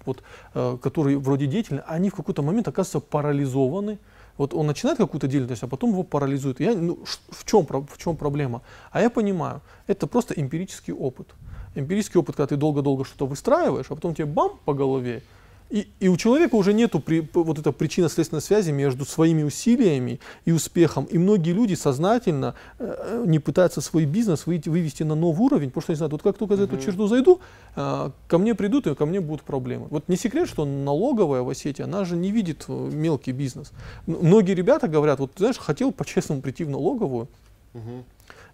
вот, э, которые вроде деятельны, они в какой-то момент оказываются парализованы. Вот он начинает какую-то деятельность, а потом его парализует. Я, ну, в, чем, в чем проблема? А я понимаю, это просто эмпирический опыт. Эмпирический опыт, когда ты долго-долго что-то выстраиваешь, а потом тебе бам по голове, и, и у человека уже нету при, вот этой причинно-следственной связи между своими усилиями и успехом. И многие люди сознательно э, не пытаются свой бизнес выйти, вывести на новый уровень, потому что они знают, вот как только за эту черту зайду, э, ко мне придут и ко мне будут проблемы. Вот не секрет, что налоговая в Осетии, она же не видит э, мелкий бизнес. Многие ребята говорят, вот знаешь, хотел по-честному прийти в налоговую,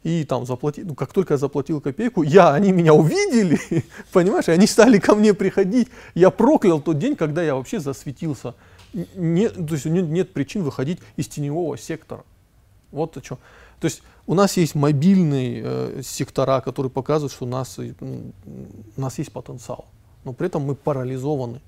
и там заплатить, ну как только я заплатил копейку, я, они меня увидели, [laughs] понимаешь, и они стали ко мне приходить. Я проклял тот день, когда я вообще засветился. Н- Нет, то есть нет, нет причин выходить из теневого сектора. Вот о чем. То есть у нас есть мобильные э, сектора, которые показывают, что у нас, э, м, у нас есть потенциал, но при этом мы парализованы.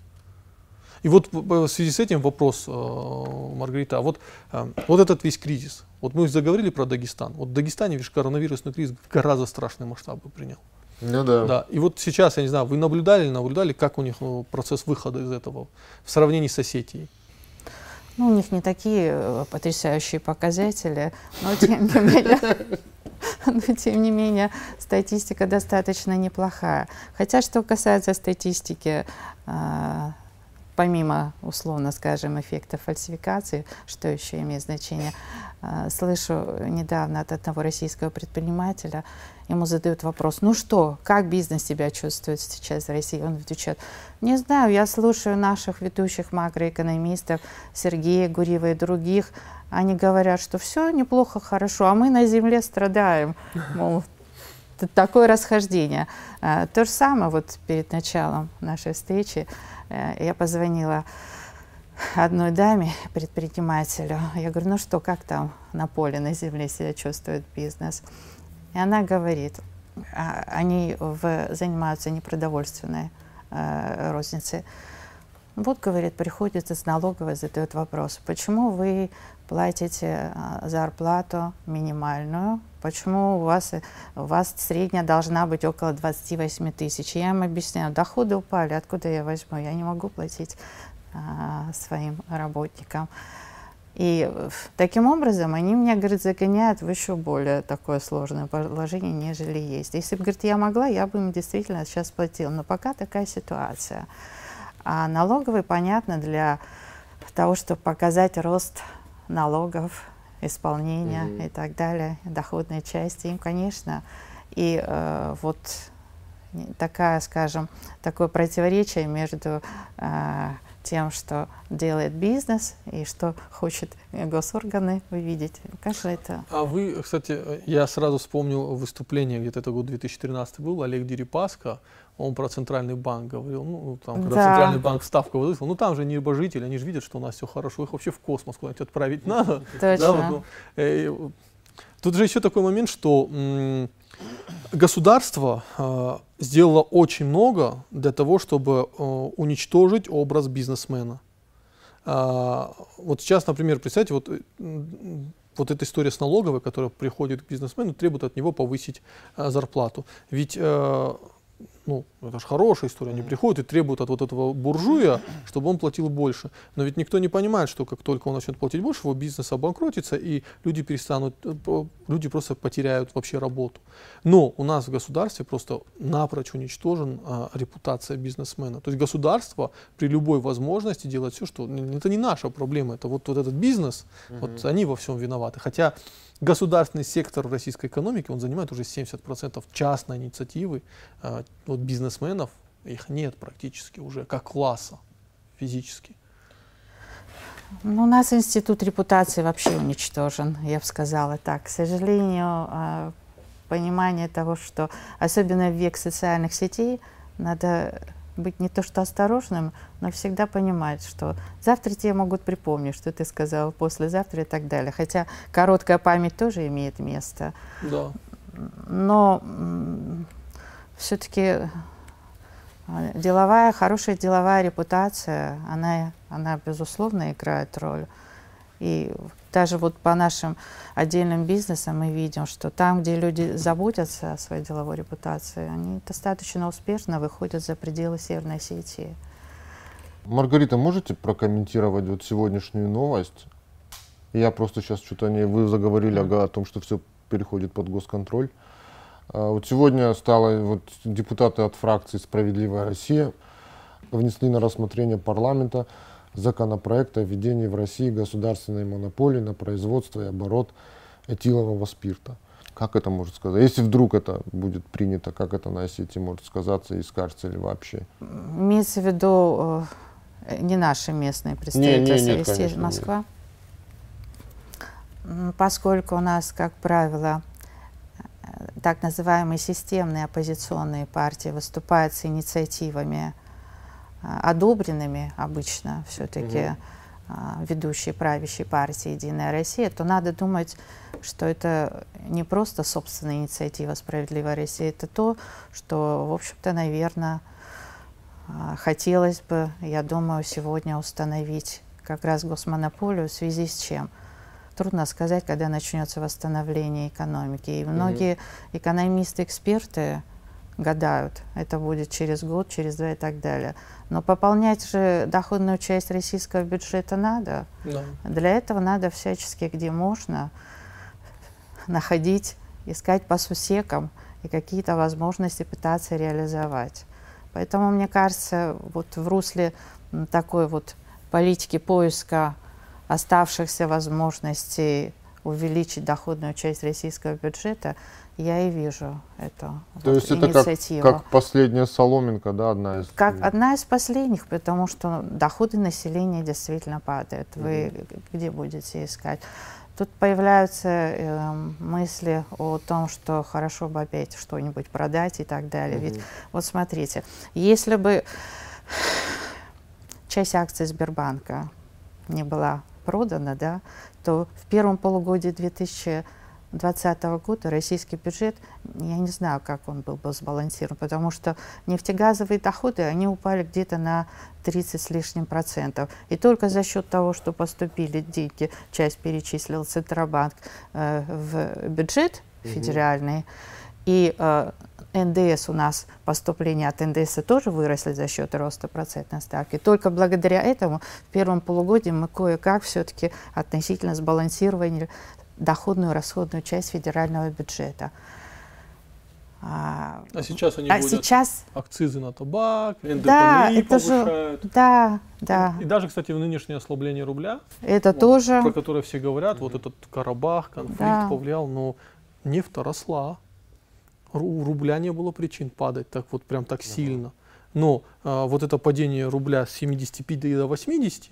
И вот в связи с этим вопрос, э, Маргарита, а вот, э, вот этот весь кризис, вот мы заговорили про Дагестан, вот в Дагестане, видишь, коронавирусный кризис гораздо страшные масштабы принял. Ну да. Да, и вот сейчас, я не знаю, вы наблюдали, наблюдали, как у них э, процесс выхода из этого в сравнении с Осетией? Ну, у них не такие э, потрясающие показатели, но тем не менее, [laughs] но тем не менее статистика достаточно неплохая. Хотя, что касается статистики, а, помимо, условно скажем, эффекта фальсификации, что еще имеет значение, а, слышу недавно от одного российского предпринимателя, ему задают вопрос, ну что, как бизнес себя чувствует сейчас в России? Он отвечает, не знаю, я слушаю наших ведущих макроэкономистов, Сергея Гурьева и других, они говорят, что все неплохо, хорошо, а мы на земле страдаем. Мол, такое расхождение. А, То же самое вот перед началом нашей встречи э, я позвонила одной даме, предпринимателю. Я говорю, ну что, как там на поле, на земле себя чувствует бизнес? И она говорит, а, они в- занимаются непродовольственной э, розницей. Вот, говорит, приходит из налоговой, задает вопрос, почему вы платите а, зарплату минимальную, почему у вас, у вас средняя должна быть около 28 тысяч. Я им объясняю, доходы упали, откуда я возьму, я не могу платить а, своим работникам. И таким образом они меня, говорит, загоняют в еще более такое сложное положение, нежели есть. Если бы, говорит, я могла, я бы им действительно сейчас платила. Но пока такая ситуация. А налоговый, понятно, для того, чтобы показать рост налогов, исполнения Мгм. и так далее, доходной части, им, конечно, и э, вот такая, скажем, такое противоречие между э, тем, что делает бизнес и что хочет госорганы увидеть. Конечно, это А вы, кстати, э, я сразу вспомнил выступление, где-то это год 2013 был, Олег Дерипаска, он про центральный банк говорил, ну, там, когда Да. центральный банк ставку выставил, ну, там же небожители, они же видят, что у нас все хорошо, их вообще в космос куда-нибудь отправить надо. [laughs] Да, точно. вот, ну, э, Тут же еще такой момент, что м, Государство э, сделало очень много для того, чтобы э, уничтожить образ бизнесмена. Э, вот сейчас, например, представьте, вот, э, вот эта история с налоговой, которая приходит к бизнесмену, требует от него повысить э, зарплату. Ведь э, ну, это же хорошая история, они приходят и требуют от вот этого буржуя, чтобы он платил больше. Но ведь никто не понимает, что как только он начнет платить больше, его бизнес обанкротится, и люди перестанут, э, люди просто потеряют вообще работу. Но у нас в государстве просто напрочь уничтожен а, репутация бизнесмена. То есть государство при любой возможности делает все, что это не наша проблема, это вот, вот этот бизнес, угу. вот они во всем виноваты. Хотя государственный сектор российской экономике, он занимает уже 70% частной инициативы. Вот бизнесменов, их нет практически уже, как класса физически. Ну, у нас институт репутации вообще уничтожен, я бы сказала так. К сожалению, э, понимание того, что особенно в век социальных сетей надо быть не то что осторожным, но всегда понимать, что завтра тебе могут припомнить, что ты сказал, послезавтра и так далее. Хотя короткая память тоже имеет место. Да. Но все-таки а, деловая, хорошая деловая репутация, она, она безусловно играет роль. И даже вот по нашим отдельным бизнесам мы видим, что там, где люди заботятся о своей деловой репутации, они достаточно успешно выходят за пределы Северной Осетии. Маргарита, можете прокомментировать вот сегодняшнюю новость? Я просто сейчас что-то не... Вы заговорили ага, о том, что все переходит под госконтроль. А вот сегодня стало вот депутаты от фракции «Справедливая Россия» внесли на рассмотрение парламента законопроекта о введении в России государственной монополии на производство и оборот этилового спирта. Как это может сказать? Если вдруг это будет принято, как это на Осетии может сказаться и скажется ли вообще? Имеется в виду э, не наши местные представительства, не, не, нет, конечно, Москва. Нет. Поскольку у нас, как правило, э, так называемые системные оппозиционные партии выступают с инициативами одобренными обычно все-таки угу. ведущей правящей партии «Единая Россия», то надо думать, что это не просто собственная инициатива «Справедливая Россия», это то, что, в общем-то, наверное, а, хотелось бы, я думаю, сегодня установить как раз госмонополию в связи с чем? Трудно сказать, когда начнется восстановление экономики. И многие mm экономисты, эксперты гадают, это будет через год, через два и так далее. Но пополнять же доходную часть российского бюджета надо. Да. Для этого надо всячески, где можно, находить, искать по сусекам и какие-то возможности пытаться реализовать. Поэтому, мне кажется, вот в русле такой вот политики поиска оставшихся возможностей увеличить доходную часть российского бюджета, я и вижу эту То вот есть инициативу. это как, как последняя соломинка, да, одна из... Как одна из последних, потому что доходы населения действительно падают. Вы mm-hmm. где будете искать? Тут появляются э, мысли о том, что хорошо бы опять что-нибудь продать и так далее. Mm-hmm. Ведь вот смотрите, если бы часть акций Сбербанка не была продана, да, то в первом полугодии 2000 2020 года российский бюджет, я не знаю, как он был бы сбалансирован, потому что нефтегазовые доходы, они упали где-то на 30 с лишним процентов. И только за счет того, что поступили деньги, часть перечислил Центробанк э, в бюджет федеральный, угу. и э, НДС у нас, поступления от НДС тоже выросли за счет роста процентной ставки. Только благодаря этому в первом полугодии мы кое-как все-таки относительно сбалансировали доходную и расходную часть федерального бюджета. А, а сейчас они а сейчас... акцизы на табак, НДПНИ да, это повышают. Же, да, да. И, и даже, кстати, в нынешнее ослабление рубля, это вот, тоже... про которое все говорят, mm-hmm. вот этот Карабах, конфликт да. повлиял, но нефть росла, у рубля не было причин падать так вот прям так mm-hmm. сильно. Но а, вот это падение рубля с 75 до 80,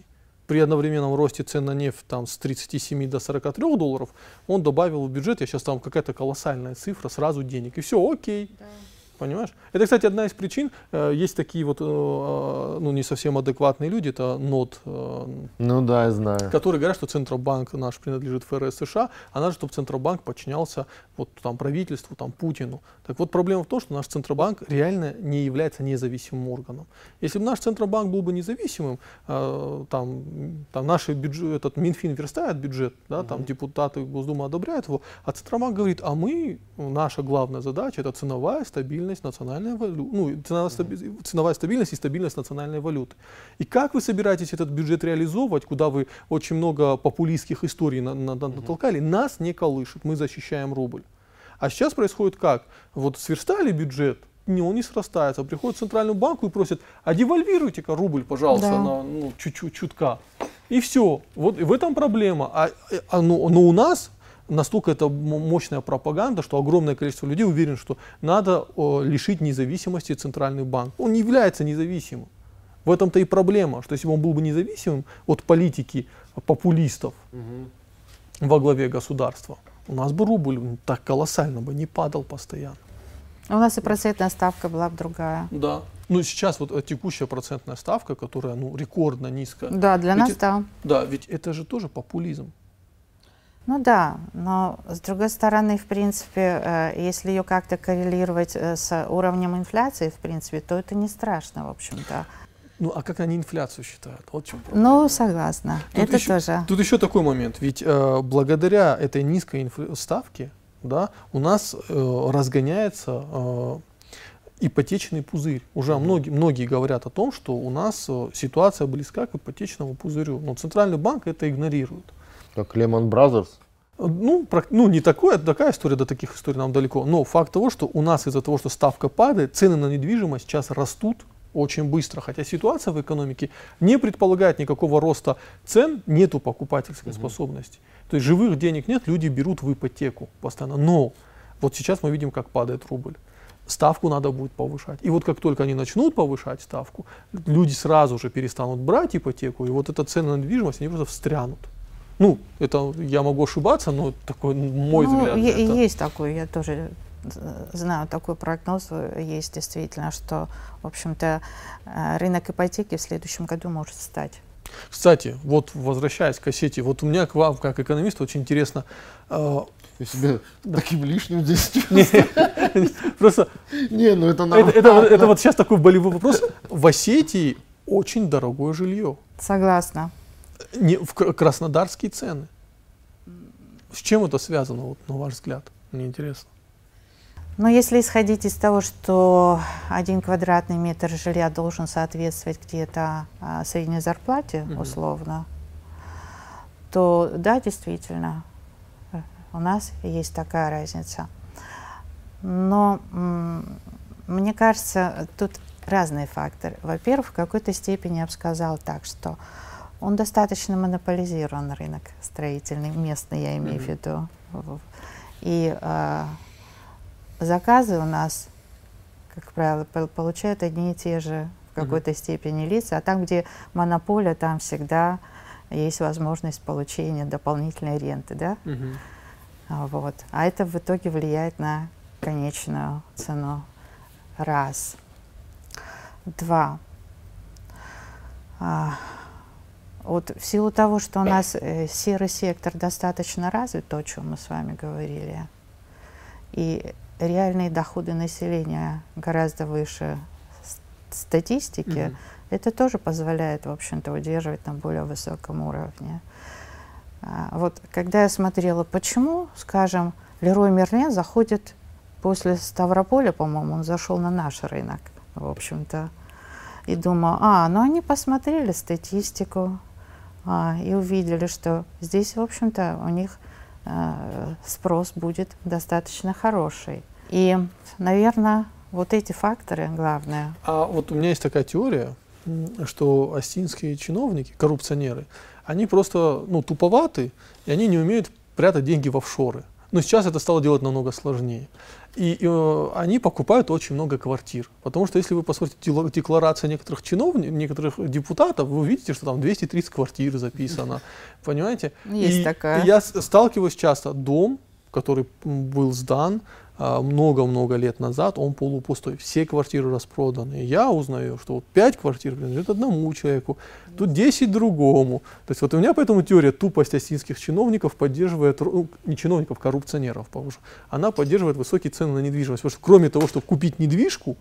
при одновременном росте цен на нефть там, с 37 до 43 долларов, он добавил в бюджет, я сейчас там какая-то колоссальная цифра, сразу денег. И все, окей. Да. Понимаешь? Это, кстати, одна из причин. Э, есть такие вот, э, э, ну, не совсем адекватные люди, это НОТ. Ну да, я знаю. Которые говорят, что Центробанк наш принадлежит ФРС США, а надо, чтобы Центробанк подчинялся вот там правительству, там Путину. Так вот, проблема в том, что наш Центробанк реально не является независимым органом. Если бы наш Центробанк был бы независимым, там, там наш бюджет, этот Минфин верстает бюджет, да, там депутаты Госдумы одобряют его, а Центробанк говорит, а мы, наша главная задача это ценовая стабильность стабильность национальной валюты, ну, ценовая, стаби ценовая стабильность и стабильность национальной валюты. И как вы собираетесь этот бюджет реализовывать, куда вы очень много популистских историй на, на, на, натолкали, нас не колышет, мы защищаем рубль. А сейчас происходит как? Вот сверстали бюджет, не, он не срастается. Приходит к Центральному банку и просит, а девальвируйте-ка рубль, пожалуйста, да. на ну, чуть-чуть, чутка. И все. Вот и в этом проблема. А, а, ну, но у нас настолько это мощная пропаганда, что огромное количество людей уверен, что надо лишить независимости Центральный банк. Он не является независимым. В этом-то и проблема, что если бы он был бы независимым от политики популистов угу. во главе государства, у нас бы рубль так колоссально бы не падал постоянно. У нас и процентная ставка была бы другая. Да. Ну сейчас вот э, текущая процентная ставка, которая ну, рекордно низкая. Да, для ведь нас да. Да, ведь это же тоже популизм. Ну да, но с другой стороны, в принципе, э, если ее как-то коррелировать э, с уровнем инфляции, в принципе, то это не страшно, в общем-то. Ну, а как они инфляцию считают? Вот чем ну, согласна. Тут это еще, тоже. Тут еще такой момент. Ведь э, благодаря этой низкой инф- ставке да, у нас э, разгоняется э, ипотечный пузырь. Уже многие, многие говорят о том, что у нас э, ситуация близка к ипотечному пузырю. Но Центральный банк это игнорирует. Как Lehman Brothers? Ну, про, ну, не такое, такая история, до таких историй нам далеко. Но факт того, что у нас из-за того, что ставка падает, цены на недвижимость сейчас растут очень быстро. Хотя ситуация в экономике не предполагает никакого роста цен, нету покупательской угу. способности. То есть живых денег нет, люди берут в ипотеку постоянно. Но вот сейчас мы видим, как падает рубль. Ставку надо будет повышать. И вот как только они начнут повышать ставку, люди сразу же перестанут брать ипотеку, и вот эта цена на недвижимость, они просто встрянут. Ну, это я могу ошибаться, но такой мой ну, взгляд. это... Есть такой, я тоже знаю такой прогноз, есть действительно, что, в общем-то, э, рынок ипотеки в следующем году может стать. Кстати, вот возвращаясь к кассете, вот у меня к вам, как экономисту, очень интересно. Э, я себя таким лишним здесь [laughs] Просто... Не, ну это нормально. Это вот сейчас такой болевой вопрос. В Осетии очень дорогое жилье. Согласна не, в краснодарские цены. С чем это связано, вот, на ваш взгляд? Мне интересно. Но если исходить из того, что один квадратный метр жилья должен соответствовать где-то а, средней зарплате, угу. условно, то да, действительно, у нас есть такая разница. Но мне кажется, тут разные факторы. Во-первых, в какой-то степени я бы сказала так, что он достаточно монополизирован, рынок строительный, местный, я имею mm-hmm. в виду. И э, заказы у нас, как правило, получают одни и те же в какой-то mm-hmm. степени лица, а там, где монополия, там всегда есть возможность получения дополнительной ренты, да? Mm-hmm. Вот. А это в итоге влияет на конечную цену. Раз. Два. А, вот в силу того, что у нас э, серый сектор достаточно развит, то, о чем мы с вами говорили, и реальные доходы населения гораздо выше статистики, mm-hmm. это тоже позволяет, в общем-то, удерживать на более высоком уровне. А, вот когда я смотрела, почему, скажем, Лерой Мерлен заходит после Ставрополя, по-моему, он зашел на наш рынок, в общем-то, и думаю, а, ну они посмотрели статистику, а, и увидели, что здесь, в общем-то, у них а, спрос будет достаточно хороший. И, наверное, вот эти факторы главные. А вот у меня есть такая теория, что остинские чиновники, коррупционеры, они просто ну, туповаты, и они не умеют прятать деньги в офшоры. Но сейчас это стало делать намного сложнее. И, и э, они покупают очень много квартир. Потому что если вы посмотрите декларации некоторых чиновников, некоторых депутатов, вы увидите, что там 230 квартир записано. [laughs] Понимаете? Есть и такая. Я сталкиваюсь часто. Дом который был сдан много-много лет назад, он полупустой. Все квартиры распроданы. Я узнаю, что вот 5 квартир принадлежит одному человеку, тут 10 другому. То есть вот у меня поэтому теория тупость осетинских чиновников поддерживает, ну, не чиновников, коррупционеров, похоже, она поддерживает высокие цены на недвижимость. Потому что кроме того, чтобы купить недвижку,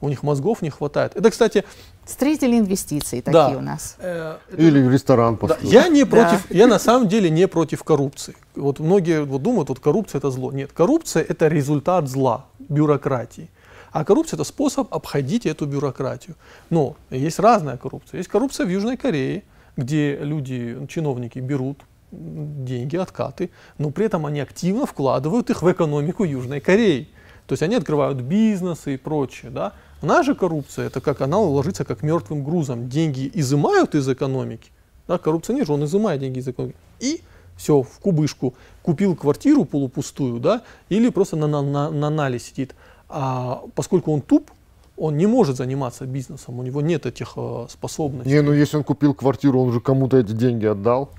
у них мозгов не хватает. Это, кстати... Строители инвестиций такие да. у нас. Э, Или ресторан Да. Я не против, да. я на самом деле не против коррупции. Вот многие вот думают, вот коррупция это зло. Нет, коррупция это результат зла, бюрократии. А коррупция это способ обходить эту бюрократию. Но есть разная коррупция. Есть коррупция в Южной Корее, где люди, чиновники берут деньги, откаты, но при этом они активно вкладывают их в экономику Южной Кореи. То есть они открывают бизнесы и прочее. Да? Наша коррупция, это как она ложится как мертвым грузом. Деньги изымают из экономики. Да, коррупционер же, он изымает деньги из экономики. И все, в кубышку. Купил квартиру полупустую, да, или просто на, на, на, на нале сидит. А поскольку он туп, он не может заниматься бизнесом, у него нет этих э, способностей. Не, ну если он купил квартиру, он же кому-то эти деньги отдал.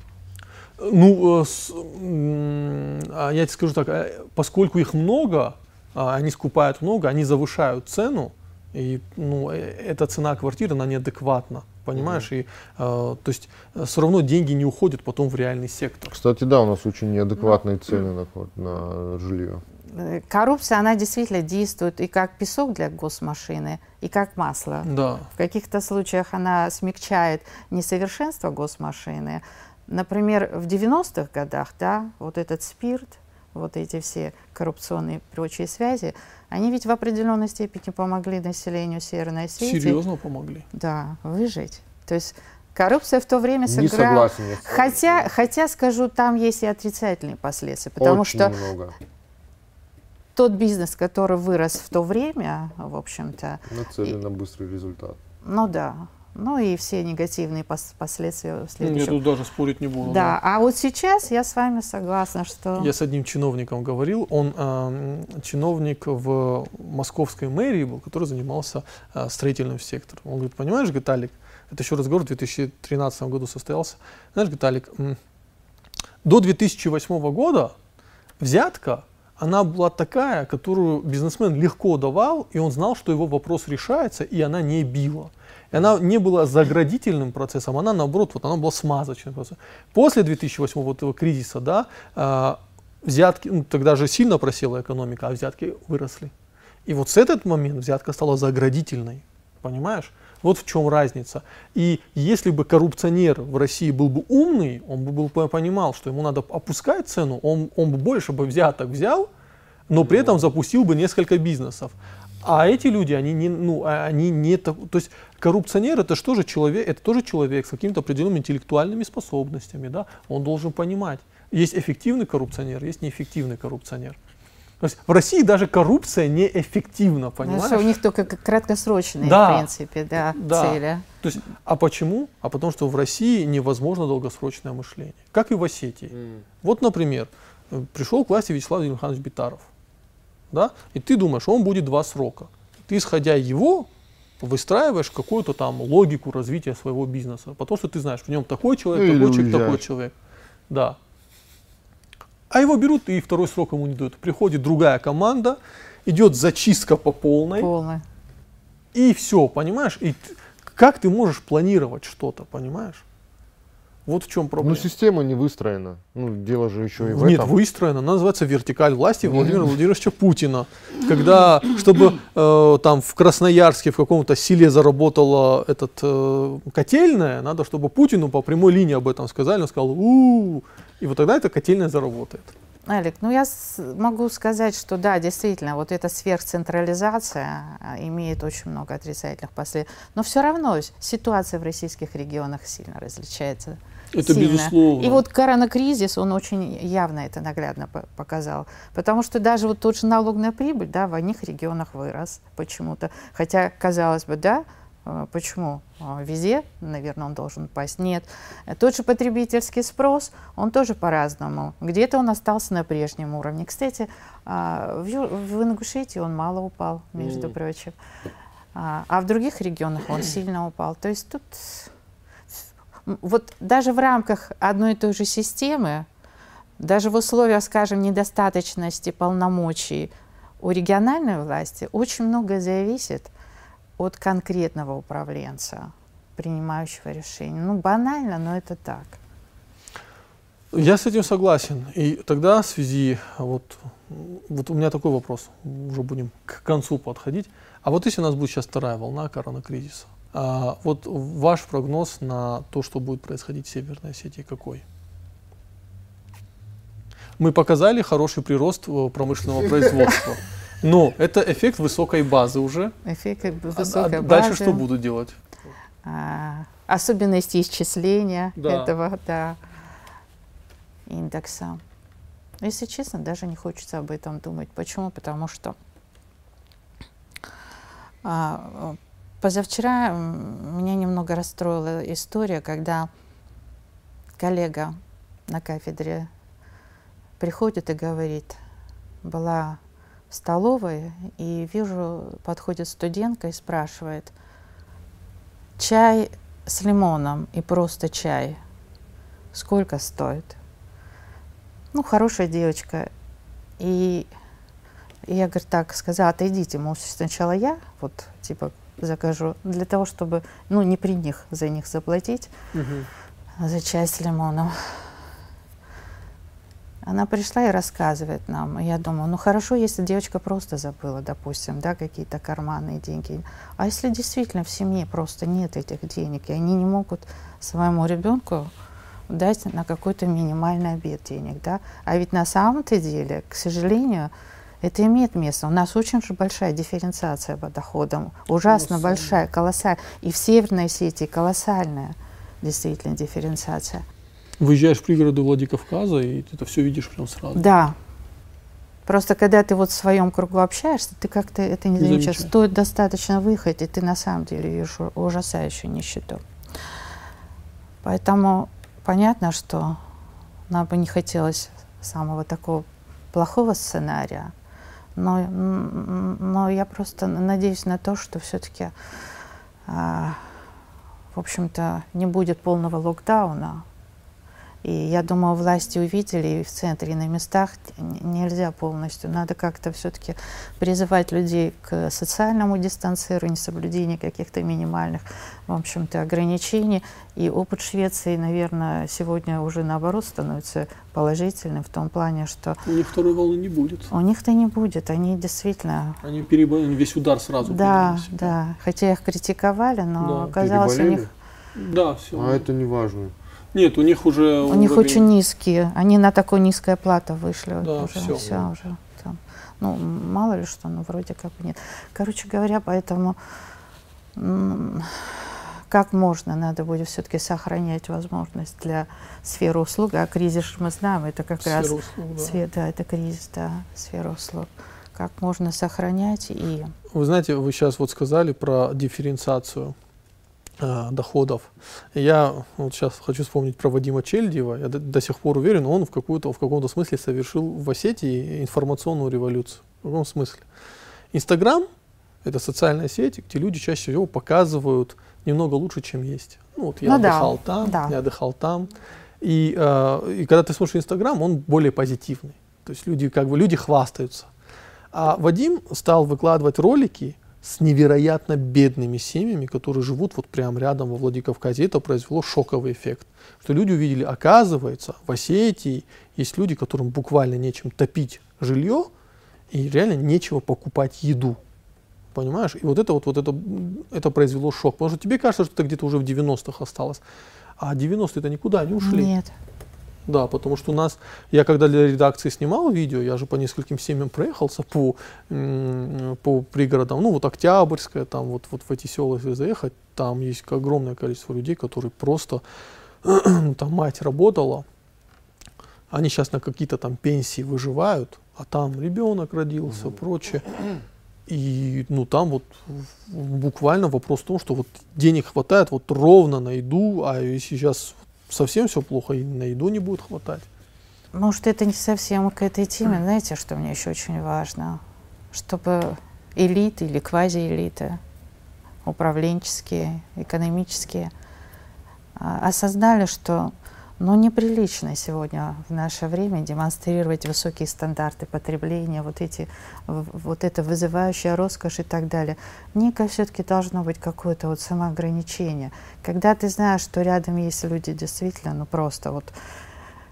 Ну, э, с, э, я тебе скажу так, э, поскольку их много, э, они скупают много, они завышают цену, и ну, э, эта цена квартиры, она неадекватна, понимаешь? Mm-hmm. И, э, то есть э, все равно деньги не уходят потом в реальный сектор. Кстати, да, у нас очень неадекватные mm-hmm. цены на, на жилье. Э, коррупция, она действительно действует и как песок для госмашины, и как масло. Да. В каких-то случаях она смягчает несовершенство госмашины. Например, в 90-х годах, да, вот этот спирт, вот эти все коррупционные прочие связи, они ведь в определенной степени помогли населению Северной Осетии. Серьезно помогли? Да, выжить. То есть коррупция в то время сыграла... Не согласен. Хотя, хотя, скажу, там есть и отрицательные последствия, потому Очень что много. тот бизнес, который вырос в то время, в общем-то... Нацелен и... на быстрый результат. Ну да, ну и все негативные пос последствия в следующем. Я тут даже спорить не буду. Да. да, а вот сейчас я с вами согласна, что... Я с одним чиновником говорил, он э, чиновник в московской мэрии был, который занимался э, строительным сектором. Он говорит, понимаешь, Виталик, это еще разговор в 2013 году состоялся. Знаешь, Виталик, до 2008 года взятка она была такая, которую бизнесмен легко давал, и он знал, что его вопрос решается, и она не била. И она не была заградительным процессом, она наоборот, вот она была смазочным процессом. После 2008 вот этого кризиса, да, э, взятки, ну, тогда же сильно просела экономика, а взятки выросли. И вот с этот момент взятка стала заградительной, понимаешь? Вот в чем разница. И если бы коррупционер в России был бы умный, он бы был, понимал, что ему надо опускать цену, он, он бы больше бы взяток взял, но при этом запустил бы несколько бизнесов. А эти люди, они не, ну, а они не, то есть коррупционер это что же человек, это тоже человек с какими-то определенными интеллектуальными способностями, да, он должен понимать. Есть эффективный коррупционер, есть неэффективный коррупционер. То есть в России даже коррупция неэффективна, понимаешь? Ну, у них только краткосрочные, да, в принципе, да, да. цели. То есть, а почему? А потому что в России невозможно долгосрочное мышление, как и в Осетии. Mm. Вот, например, пришел к власти Вячеслав Михайлович Битаров да, и ты думаешь, он будет два срока. Ты, исходя его, выстраиваешь какую-то там логику развития своего бизнеса, потому что ты знаешь, в нем такой человек, Или такой человек, такой человек. Да. А его берут и второй срок ему не дают. Приходит другая команда, идет зачистка по полной. Полная. И все, понимаешь? И как ты можешь планировать что-то, понимаешь? Вот в чем проблема. Ну, система не выстроена. Ну, дело же еще и в Нет, этом. выстроена. Она называется вертикаль власти Владимира Владимировича Путина. Когда, чтобы э, там в Красноярске в каком-то селе заработала этот э, котельная, надо, чтобы Путину по прямой линии об этом сказали. Он сказал, -у и вот тогда эта котельная заработает. Алик, ну я могу сказать, что да, действительно, вот эта сверхцентрализация а, имеет очень много отрицательных последствий. Но все равно ситуация в российских регионах сильно различается. Это сильно. безусловно. И вот коронакризис, он очень явно это наглядно показал. Потому что даже вот тот же налог на прибыль, да, в одних регионах вырос почему-то. Хотя, казалось бы, да, э, Почему? А, везде, наверное, он должен упасть. Нет. Тот же потребительский спрос, он тоже по-разному. Где-то он остался на прежнем уровне. Кстати, а, в Ингушетии он мало упал, между mm. прочим. А, а в других регионах он сильно упал. То есть тут вот даже в рамках одной и той же системы даже в условиях, скажем, недостаточности полномочий у региональной власти очень многое зависит от конкретного управленца, принимающего решение. Ну, банально, но это так. Я с этим согласен. И тогда в связи, вот, вот у меня такой вопрос, уже будем к концу подходить. А вот если у нас будет сейчас вторая волна коронакризиса, а вот ваш прогноз на то, что будет происходить в Северной Осетии, какой? Мы показали хороший прирост э, промышленного [laughs] производства. Но это эффект высокой базы уже. Эффект А- высокой а базы. Дальше что будут делать? А, особенности исчисления Да. этого да, индекса. Если честно, даже не хочется об этом думать. Почему? Потому что а, позавчера меня немного расстроила история, когда коллега на кафедре приходит и говорит, была в столовой и вижу, подходит студентка и спрашивает, чай с лимоном и просто чай сколько стоит? Ну, хорошая девочка. И я, говорю, так сказала, отойдите, может, сначала я вот, типа, закажу, для того, чтобы, ну, не при них за них заплатить, за чай с лимоном. Она пришла и рассказывает нам. И я думаю, ну хорошо, если девочка просто забыла, допустим, да, какие-то карманные деньги. А если действительно в семье просто нет этих денег, и они не могут своему ребенку дать на какой-то минимальный обед денег, да? А ведь на самом-то деле, к сожалению, это имеет место. У нас очень же большая дифференциация по доходам, ужасно Колоссальная. большая, колоссальная. И в Северной Осетии колоссальная действительно дифференциация. Выезжаешь в пригороды Владикавказа, и ты это все видишь прям сразу. Да. Просто когда ты вот в своем кругу общаешься, ты как-то это не замечаешь. Стоит достаточно выехать, и ты на самом деле видишь ужасающую нищету. Поэтому понятно, что нам бы не хотелось самого такого плохого сценария, но, но я просто надеюсь на то, что все-таки, в общем-то, не будет полного локдауна, и я думаю, власти увидели и в центре, и на местах нельзя полностью. Надо как-то все-таки призывать людей к социальному дистанцированию, соблюдению каких-то минимальных, в общем-то, ограничений. И опыт Швеции, наверное, сегодня уже наоборот становится положительным в том плане, что У них второй волны не будет. у них-то не будет. Они действительно Они перебо- весь удар сразу да, да. Хотя их критиковали, но Да, оказалось у Переболели? них, Да, все. А это не важно. Нет, у них уже у них уровень- очень низкие. Они на такой низкой оплату вышли. Да, уже, всё. всё уже там. Ну, мало ли что, ну, вроде как бы нет. Короче говоря, поэтому как можно, надо будет все-таки сохранять возможность для сферы услуг. А кризис, мы знаем, это как сфера раз услуг, да. сфера, да, это кризис, да, сфера услуг. Как можно сохранять и Вы знаете, вы сейчас вот сказали про дифференциацию доходов. Я вот сейчас хочу вспомнить про Вадима Чельдиева. Я до, до сих пор уверен, он в, какую-то, в каком-то смысле совершил в Осетии информационную революцию. В каком смысле? Инстаграм — это социальная сеть, где люди чаще всего показывают немного лучше, чем есть. Ну вот я Ну да, отдыхал там, да. я отдыхал там. И, э, и когда ты смотришь Инстаграм, он более позитивный. То есть люди как бы люди хвастаются. А Вадим стал выкладывать ролики с невероятно бедными семьями, которые живут вот прямо рядом во Владикавказе. Это произвело шоковый эффект. Что люди увидели, оказывается, в Осетии есть люди, которым буквально нечем топить жилье и реально нечего покупать еду. Понимаешь? И вот это вот, вот это, это произвело шок. Потому что тебе кажется, что это где-то уже в 90-х осталось. А 90-е это никуда не ушли. нет. Да, потому что у нас, я когда для редакции снимал видео, я же по нескольким семьям проехался по, по пригородам, ну вот Октябрьская, там вот, вот в эти села, если заехать, там есть огромное количество людей, которые просто, [clears throat] там мать работала, они сейчас на какие-то там пенсии выживают, а там ребенок родился, прочее. И ну там вот буквально вопрос в том, что вот денег хватает вот ровно на еду, а если сейчас совсем все плохо, и на еду не будет хватать. Может, это не совсем к этой теме. Знаете, что мне еще очень важно? Чтобы элиты или квазиэлиты, управленческие, экономические, а, осознали, что Но неприлично сегодня в наше время демонстрировать высокие стандарты потребления, вот, эти, вот это вызывающая роскошь и так далее. Мне все-таки должно быть какое-то вот самоограничение. Когда ты знаешь, что рядом есть люди действительно, ну просто вот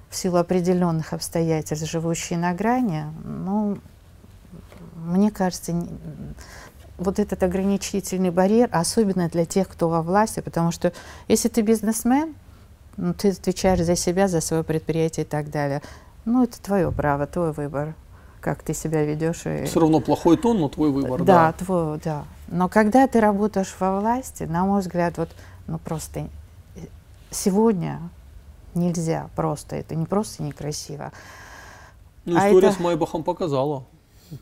в силу определенных обстоятельств, живущие на грани, ну, мне кажется, вот этот ограничительный барьер, особенно для тех, кто во власти, потому что если ты бизнесмен, ну, ты отвечаешь за себя, за свое предприятие и так далее. Ну, это твое право, твой выбор, как ты себя ведешь. И... Все равно плохой тон, но твой выбор, да. Да, твой, да. Но когда ты работаешь во власти, на мой взгляд, вот, ну, просто сегодня нельзя просто, это не просто некрасиво. Ну, а история это... с Майбахом показала,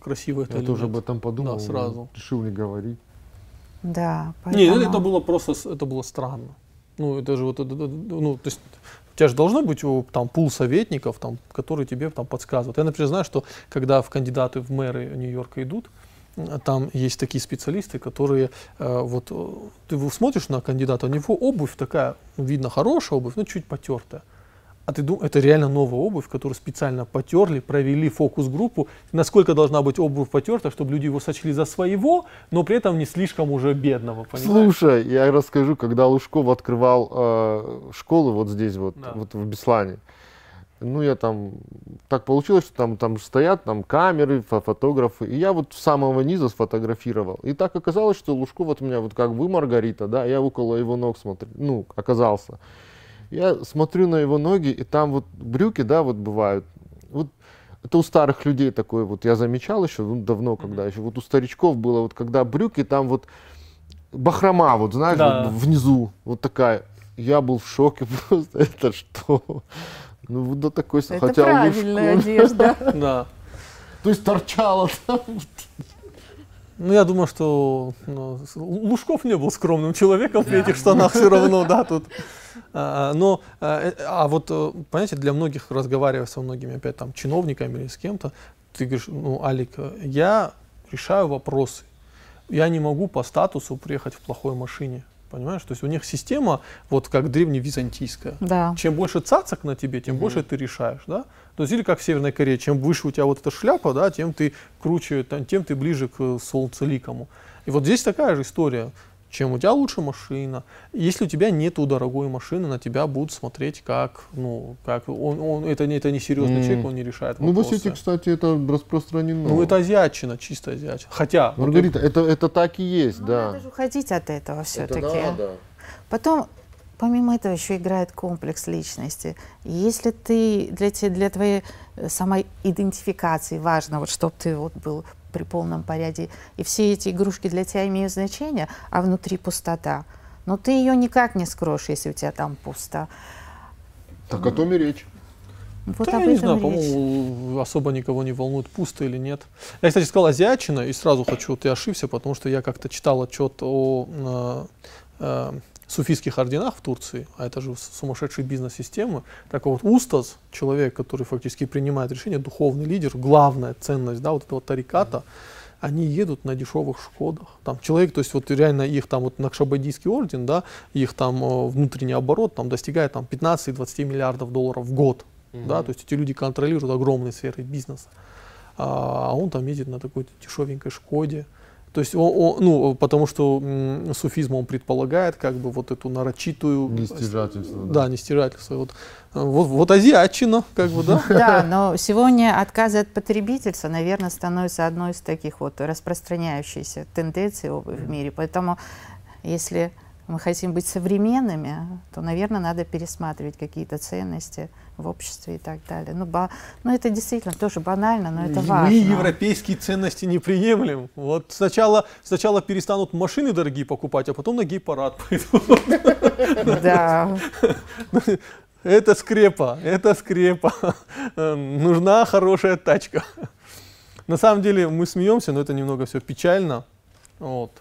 красиво это Я тоже об этом подумал, да, сразу. решил не говорить. Да, поэтому... Не, это было просто, это было странно. Ну, это же вот, ну, то есть у тебя же должно быть там пул советников, там, которые тебе там подсказывают. Я, например, знаю, что когда в кандидаты в мэры Нью-Йорка идут, там есть такие специалисты, которые э, вот ты смотришь на кандидата, у него обувь такая, видно хорошая обувь, но чуть потертая. А ты думаешь, это реально новая обувь, которую специально потерли, провели фокус-группу. Насколько должна быть обувь потерта, чтобы люди его сочли за своего, но при этом не слишком уже бедного, понимаешь? Слушай, я расскажу, когда Лужков открывал э, школы вот здесь вот, да. вот в Беслане. Ну, я там, так получилось, что там, там стоят там камеры, фотографы, и я вот с самого низа сфотографировал. И так оказалось, что Лужков вот у меня, вот как вы, Маргарита, да, я около его ног смотрю, ну, оказался. Я смотрю на его ноги, и там вот брюки, да, вот бывают. Вот это у старых людей такое вот, я замечал еще ну, давно, когда еще, вот у старичков было, вот когда брюки, там вот бахрома, вот знаешь, да. вот, внизу, вот такая. Я был в шоке [laughs] просто, это что? Ну, вот до такой... Это хотя правильная одежда. [laughs] Да. То есть торчала там. Ну, я думаю, что ну, Лужков не был скромным человеком при этих штанах все равно, да, тут. А, но, а, э, а вот, э, понимаете, для многих, разговаривая со многими, опять там, чиновниками или с кем-то, ты говоришь, ну, Алик, я решаю вопросы. Я не могу по статусу приехать в плохой машине. Понимаешь? То есть у них система, вот как древневизантийская. Да. Чем больше цацок на тебе, тем угу. больше ты решаешь. Да? То есть или как в Северной Корее, чем выше у тебя вот эта шляпа, да, тем ты круче, тем ты ближе к солнцеликому. И вот здесь такая же история чем у тебя лучше машина. Если у тебя нету дорогой машины, на тебя будут смотреть как, ну, как он, он это не это не серьезный mm. человек, он не решает вопросы. Ну в Осетии, кстати, это распространено. Ну это азиатчина, чисто азиатчина. Хотя. Маргарита, вот, это это так и есть, ну, да. Надо же уходить от этого все-таки. Да, да. Потом помимо этого еще играет комплекс личности. Если ты для, для твоей э, самой идентификации важно, вот, чтобы ты вот был при полном порядке, и все эти игрушки для тебя имеют значение, а внутри пустота. Но ты ее никак не скроешь, если у тебя там пусто. Так о том и речь. Вот да, я не знаю, по-моему, особо никого не волнует, пусто или нет. Я, кстати, сказал азиатчина, и сразу хочу, ты ошибся, потому что я как-то читал отчет о э, э, суфийских орденах в Турции, а это же сумасшедшая бизнес-система, так вот Устаз, человек, который фактически принимает решения, духовный лидер, главная ценность да, вот этого тариката, они едут на дешевых Шкодах. Там человек, то есть вот реально их там вот Накшабадийский орден, да, их там э, внутренний оборот там достигает там 15-20 миллиардов долларов в год. Mm-hmm. Да, то есть эти люди контролируют огромные сферы бизнеса. А, а он там едет на такой дешевенькой Шкоде. То есть, он, он, ну, потому что м, суфизм он предполагает как бы вот эту нарочитую... Нестяжательство. Да, да нестяжательство. Вот, вот, вот азиатчина, как бы, да? Да, но сегодня отказы от потребительства, наверное, становится одной из таких вот распространяющихся тенденций в мире. Поэтому, если мы хотим быть современными, то, наверное, надо пересматривать какие-то ценности в обществе и так далее. Ну, ба, ну это действительно тоже банально, но это важно. Мы европейские ценности не приемлем. Вот сначала, сначала перестанут машины дорогие покупать, а потом на гей-парад пойдут. Да. Это скрепа, это скрепа. Нужна хорошая тачка. На самом деле мы смеемся, но это немного все печально. Вот.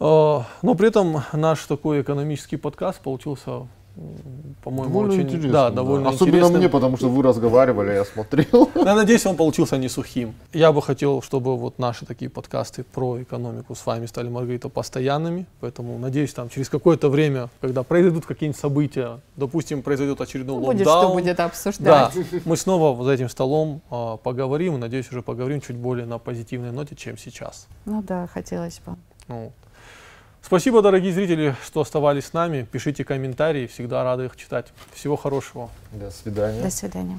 А, но при этом наш такой экономический подкаст получился по-моему, Довольно очень интересно. да, довольно Особенно интересным. мне, потому что вы разговаривали, я смотрел. [laughs] Я надеюсь, он получился не сухим. Я бы хотел, чтобы вот наши такие подкасты про экономику с вами стали, Маргарита, постоянными. Поэтому, надеюсь, там через какое-то время, когда произойдут какие-нибудь события, допустим, произойдет очередной Ну, Будет локдаун, что будет да, обсуждать. [laughs] мы снова за этим столом а, поговорим. Надеюсь, уже поговорим чуть более на позитивной ноте, чем сейчас. Ну да, хотелось бы. Ну, Спасибо, дорогие зрители, что оставались с нами. Пишите комментарии, всегда рады их читать. Всего хорошего. До свидания. До свидания.